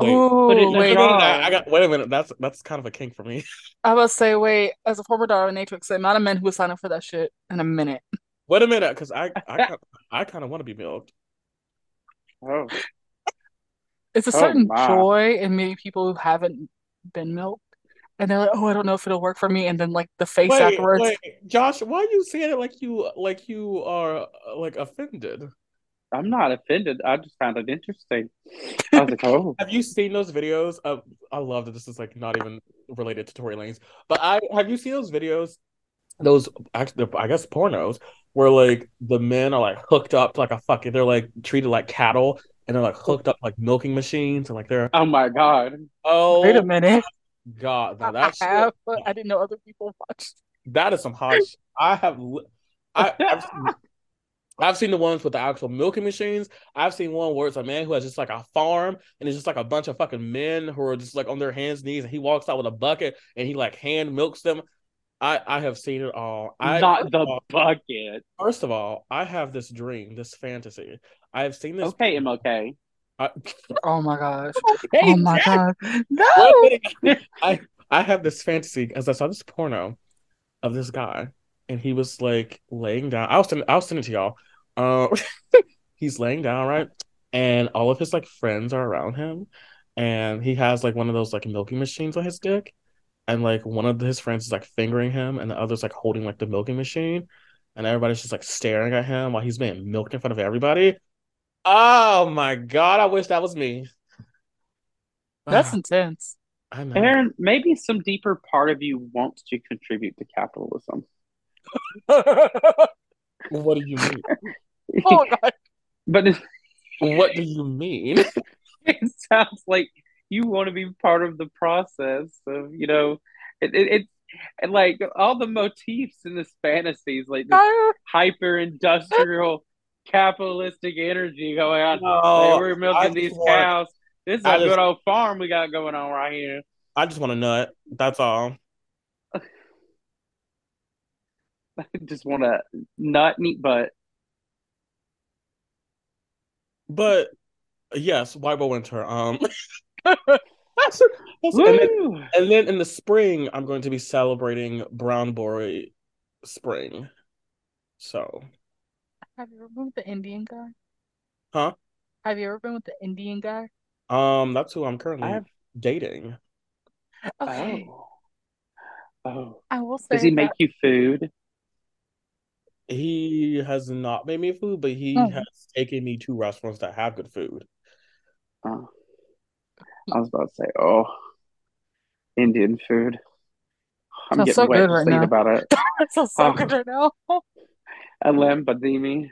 Wait. Put it a wait. No, no, no. I got wait a minute. That's that's kind of a kink for me. I was say, wait, as a former dominatrix, the amount of men who would sign up for that shit in a minute. Wait a minute, because I I kinda, I kind of want to be milked. Oh, It's a Oh, certain my. joy in maybe people who haven't been milked. And they're like, oh, I don't know if it'll work for me. And then like the face Wait, afterwards. wait, Josh, why are you saying it like you like you are uh, like offended? I'm not offended. I just found it interesting. I was like, oh, Have you seen those videos of? I love that this is like not even related to Tory Lanez, but I have you seen those videos? Those actually, I guess pornos where like the men are like hooked up to like a fucking, they're like treated like cattle, and they're like hooked up like milking machines, and like they're oh my God. oh Wait a minute. god, now I shit, have, but I didn't know other people watched. that is some hot. I have, I, I've seen, I've seen the ones with the actual milking machines. I've seen one where it's a man who has just like a farm and it's just like a bunch of fucking men who are just like on their hands and knees and he walks out with a bucket and he like hand milks them. I I have seen it all. I Not first the all- bucket. First of all, I have this dream, this fantasy. I have seen this. Okay, MLK. I, Oh my gosh. Hey, Oh my Jack, god. No. I I have this fantasy as I saw this porno of this guy and he was like laying down. I'll send I'll send it to y'all. Uh, he's laying down right, and all of his like friends are around him, and he has like one of those like milking machines on his dick, and like one of his friends is like fingering him, and the other's like holding like the milking machine, and everybody's just like staring at him while he's being milked in front of everybody. Oh my god! I wish that was me. That's Ah, intense. I know. Aaron, maybe some deeper part of you wants to contribute to capitalism. What do you mean? Oh my god. but What do you mean? it sounds like you want to be part of the process of, you know, it, it, it and like all the motifs in this fantasies, like this hyper industrial capitalistic energy going on. No, Hey, we're milking just these want- cows. This is I a just- good old farm we got going on right here. I just want to nut. That's all. I just want to not and eat butt. But yes, White Boy Winter. Um, that's, that's- and, then, and then in the spring, I'm going to be celebrating Brown Boy Spring. So, Have you ever been with the Indian guy? Huh? Have you ever been with the Indian guy? um, that's who I'm currently I have. dating. Okay. Oh. Oh. I will say Does he that make you food? He has not made me food, but he Oh. has taken me to restaurants that have good food. Oh. I was about to say, oh, Indian food. I'm Sounds getting so wet good right thinking now. about it. that sounds so Oh. good right now. A lamb badimi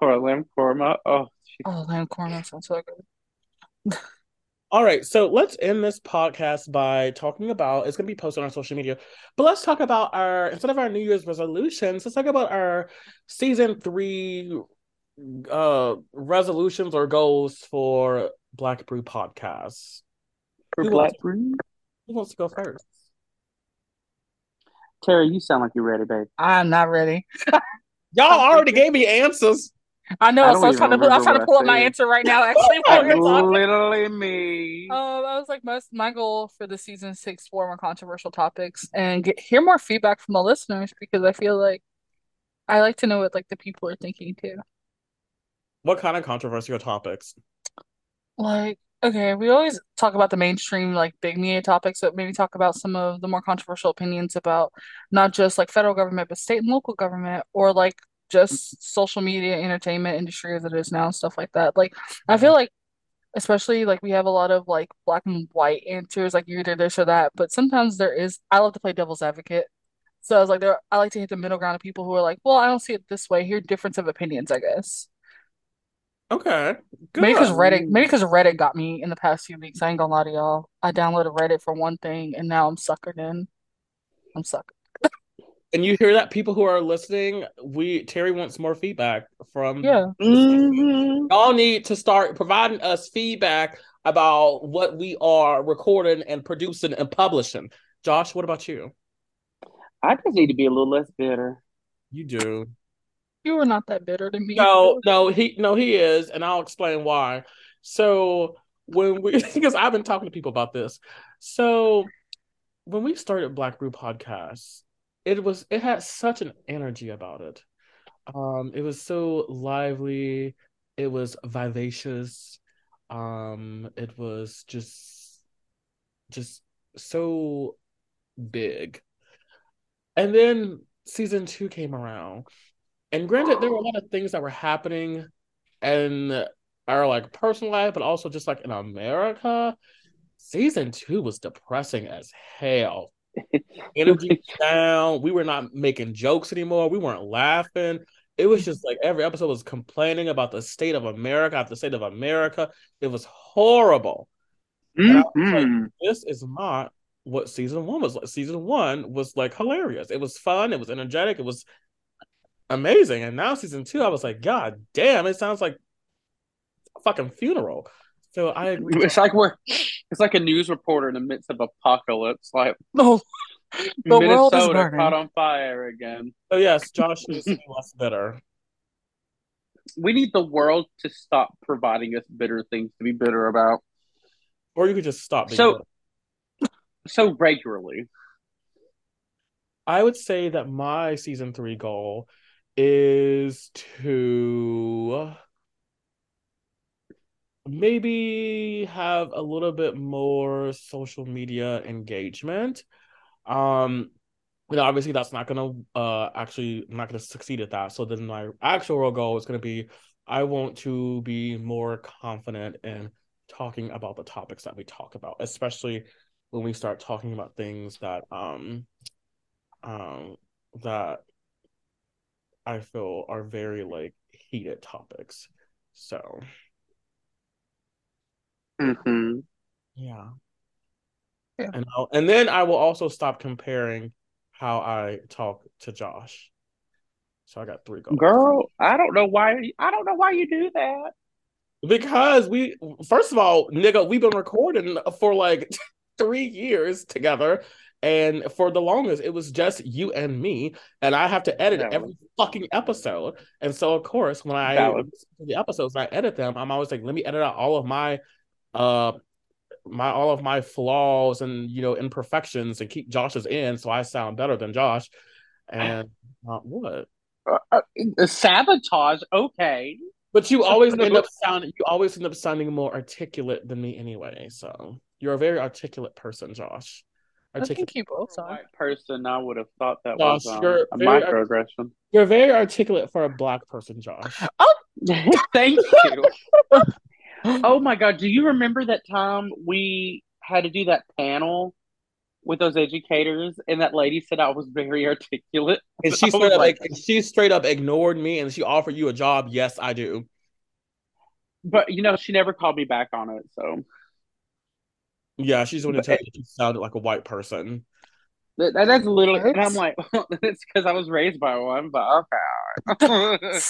or a lamb korma. Oh, jeez. Oh, lamb korma sounds so good. All right, so let's end this podcast by talking about it's going to be posted on our social media, but let's talk about our instead of our New Year's resolutions, let's talk about our season three uh resolutions or goals for Black Brew Podcast. For Who Black wants- Brew? Who wants to go first? Terry, you sound like you're ready, babe. I'm not ready. Y'all already gave me answers. I know, I so I was trying to pull, I was trying to pull up my answer right now. Actually, while we were talking. Literally me. Um, I was like, my my goal for the season is to explore more controversial topics and get hear more feedback from the listeners because I feel like I like to know what like the people are thinking too. What kind of controversial topics? Like, okay, we always talk about the mainstream, like big media topics, but maybe talk about some of the more controversial opinions about not just like federal government, but state and local government, or like just social media, entertainment industry as it is now, stuff like that. Like, I feel like, especially like we have a lot of like black and white answers, like you're either this or that, but sometimes there is, I love to play devil's advocate. So I was like, there, I like to hit the middle ground of people who are like, well, I don't see it this way. Here, difference of opinions, I guess. Okay. Good. Maybe because Reddit, maybe because Reddit got me in the past few weeks. I ain't gonna lie to y'all. I downloaded Reddit for one thing, and now I'm suckered in. I'm suckered. And you hear that, people who are listening, we Terry wants more feedback from Yeah. Mhm. Y'all need to start providing us feedback about what we are recording and producing and publishing. Josh, what about you? I just need to be a little less bitter. You do. You are not that bitter to me. No, no, he no, he is, and I'll explain why. So when we because I've been talking to people about this. So when we started Black Brew Podcast, it was it had such an energy about it. Um, it was so lively, it was vivacious, um, it was just just so big. And then season two came around. And granted, there were a lot of things that were happening in our like personal life, but also just like in America. Season two was depressing as hell. Energy down. We were not making jokes anymore. We weren't laughing. It was just like every episode was complaining about the state of America after the state of America. It was horrible. I was like, Mhm. this is not what season one was like. Season one was like hilarious. It was fun. It was energetic. It was amazing. And now season two, I was like, God damn, it sounds like a fucking funeral. So I agree. It's like we're it's like a news reporter in the midst of apocalypse. Like No, the world is Minnesota caught on fire again. So yes, Josh is less bitter. We need the world to stop providing us bitter things to be bitter about Or you could just stop being So- bitter. so regularly. I would say that my season three goal is to maybe have a little bit more social media engagement. Um, know, obviously that's not gonna uh actually I'm not gonna succeed at that. So then my actual goal is gonna be I want to be more confident in talking about the topics that we talk about, especially when we start talking about things that um um that I feel are very like heated topics. So hmm yeah. Yeah. And I'll, and then I will also stop comparing how I talk to Josh. So I got three goals. Girl, I don't know why I don't know why you do that. Because we first of all, nigga, we've been recording for like three years together. And for the longest, it was just you and me, and I have to edit Valid. every fucking episode. And so, of course, when I Valid. the episodes I edit them, I'm always like, let me edit out all of my, uh, my all of my flaws and you know imperfections and keep Josh's in, so I sound better than Josh. And uh, what? Uh, uh, sabotage, okay. But you always end up sounding you always end up sounding more articulate than me anyway. So you're a very articulate person, Josh. I Articulate. think you both a are. white person, I would have thought that Josh, was um, you're a very- microaggression. You're very articulate for a black person, Josh. Oh, Thank you. oh my God, do you remember that time we had to do that panel with those educators, and that lady said I was very articulate? And she I was straight up like- like, she straight up ignored me and she offered you a job. Yes, I do. But you know, she never called me back on it. So Yeah, she's going to tell you that you sounded like a white person. That, that- that's literally, and I'm like, it's because I was raised by one, but okay.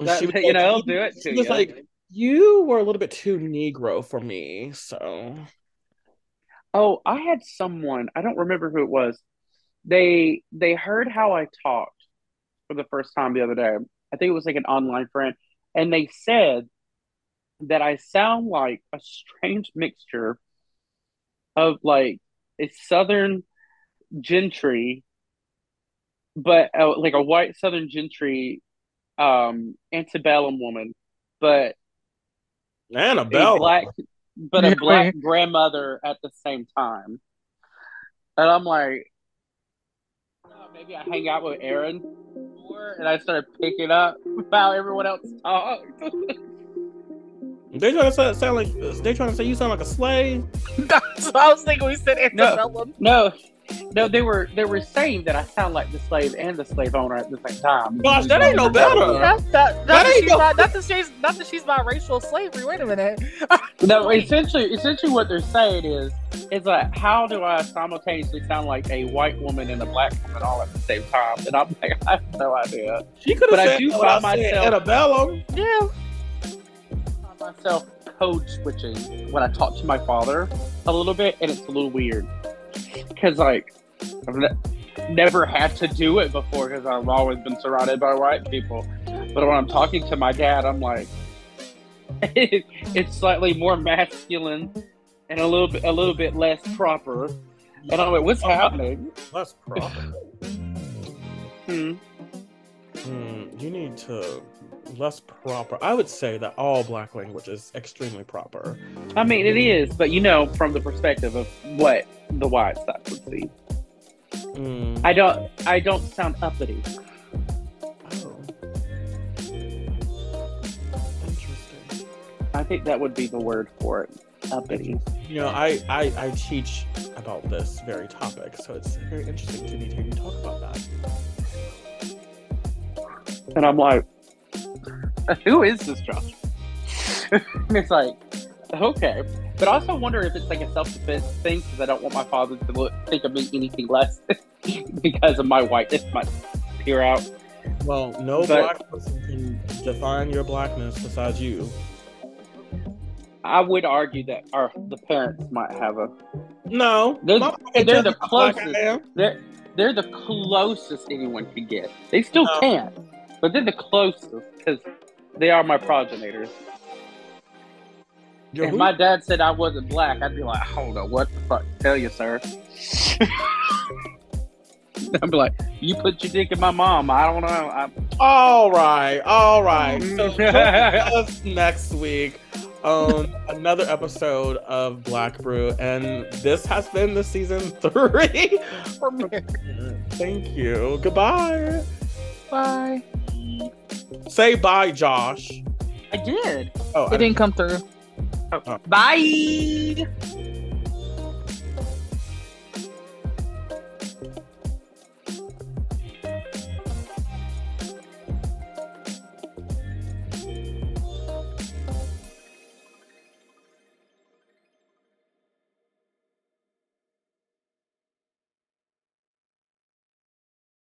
That- you like- know, I'll do it She to was you. like, you were a little bit too Negro for me, so Oh, I had someone, I don't remember who it was. They they heard how I talked for the first time the other day. I think it was like an online friend, and they said that I sound like a strange mixture of like a southern gentry, but uh, like a white southern gentry um antebellum woman, but a Annabelle. black but a black grandmother at the same time. And I'm like, "Oh, maybe I hang out with Aaron more, and I started picking up how everyone else talked. They trying to say, sound like they trying to say you sound like a slave. That's what I was thinking. We said No. antebellum. no, no, they were they were saying that I sound like the slave and the slave owner at the same time. Gosh, that ain't no better. That, that, That not, that ain't she's no- not, not that she's not that she's biracial slavery. Wait a minute. No, essentially, essentially, what they're saying is, is like, how do I simultaneously sound like a white woman and a black woman all at the same time? And I'm like, I have no idea. She could But have I said do what I find said, myself- Annabellum. Yeah. find myself code switching when I talk to my father a little bit, and it's a little weird because like I've ne- never had to do it before because I've always been surrounded by white people. But when I'm talking to my dad, I'm like, it's slightly more masculine and a little bit a little bit less proper. And I'm like, what's happening? Less proper. Hmm. Hmm, you need to less proper. I would say that all black language is extremely proper. I mean, it is, but you know, from the perspective of what the white side would see, Mm. I don't, I don't sound uppity. Oh. Interesting. I think that would be the word for it. Uppity. You know, I, I I teach about this very topic, so it's very interesting to me to hear you talk about that. And I'm like, who is this Josh? and it's like, okay. But I also wonder if it's like a self defense thing because I don't want my father to look, think of me anything less because of my whiteness might peer out. Well, no But- black person can define your blackness besides you. I would argue that our the parents might have a No, They're- they're the you how black I closest. they're they're the closest anyone can get. They still No. can't, but they're the closest because they are my progenitors. You're if who? my dad said I wasn't black, I'd be like, hold on, what the fuck? Tell you, sir. I'd be like, you put your dick in my mom. I don't know. I, All right, all right. So join us next week on another episode of Black Brew, and this has been the season three. Thank you. Goodbye. Bye. Say bye, Josh. I did. Oh, It didn't come through. Oh. Bye.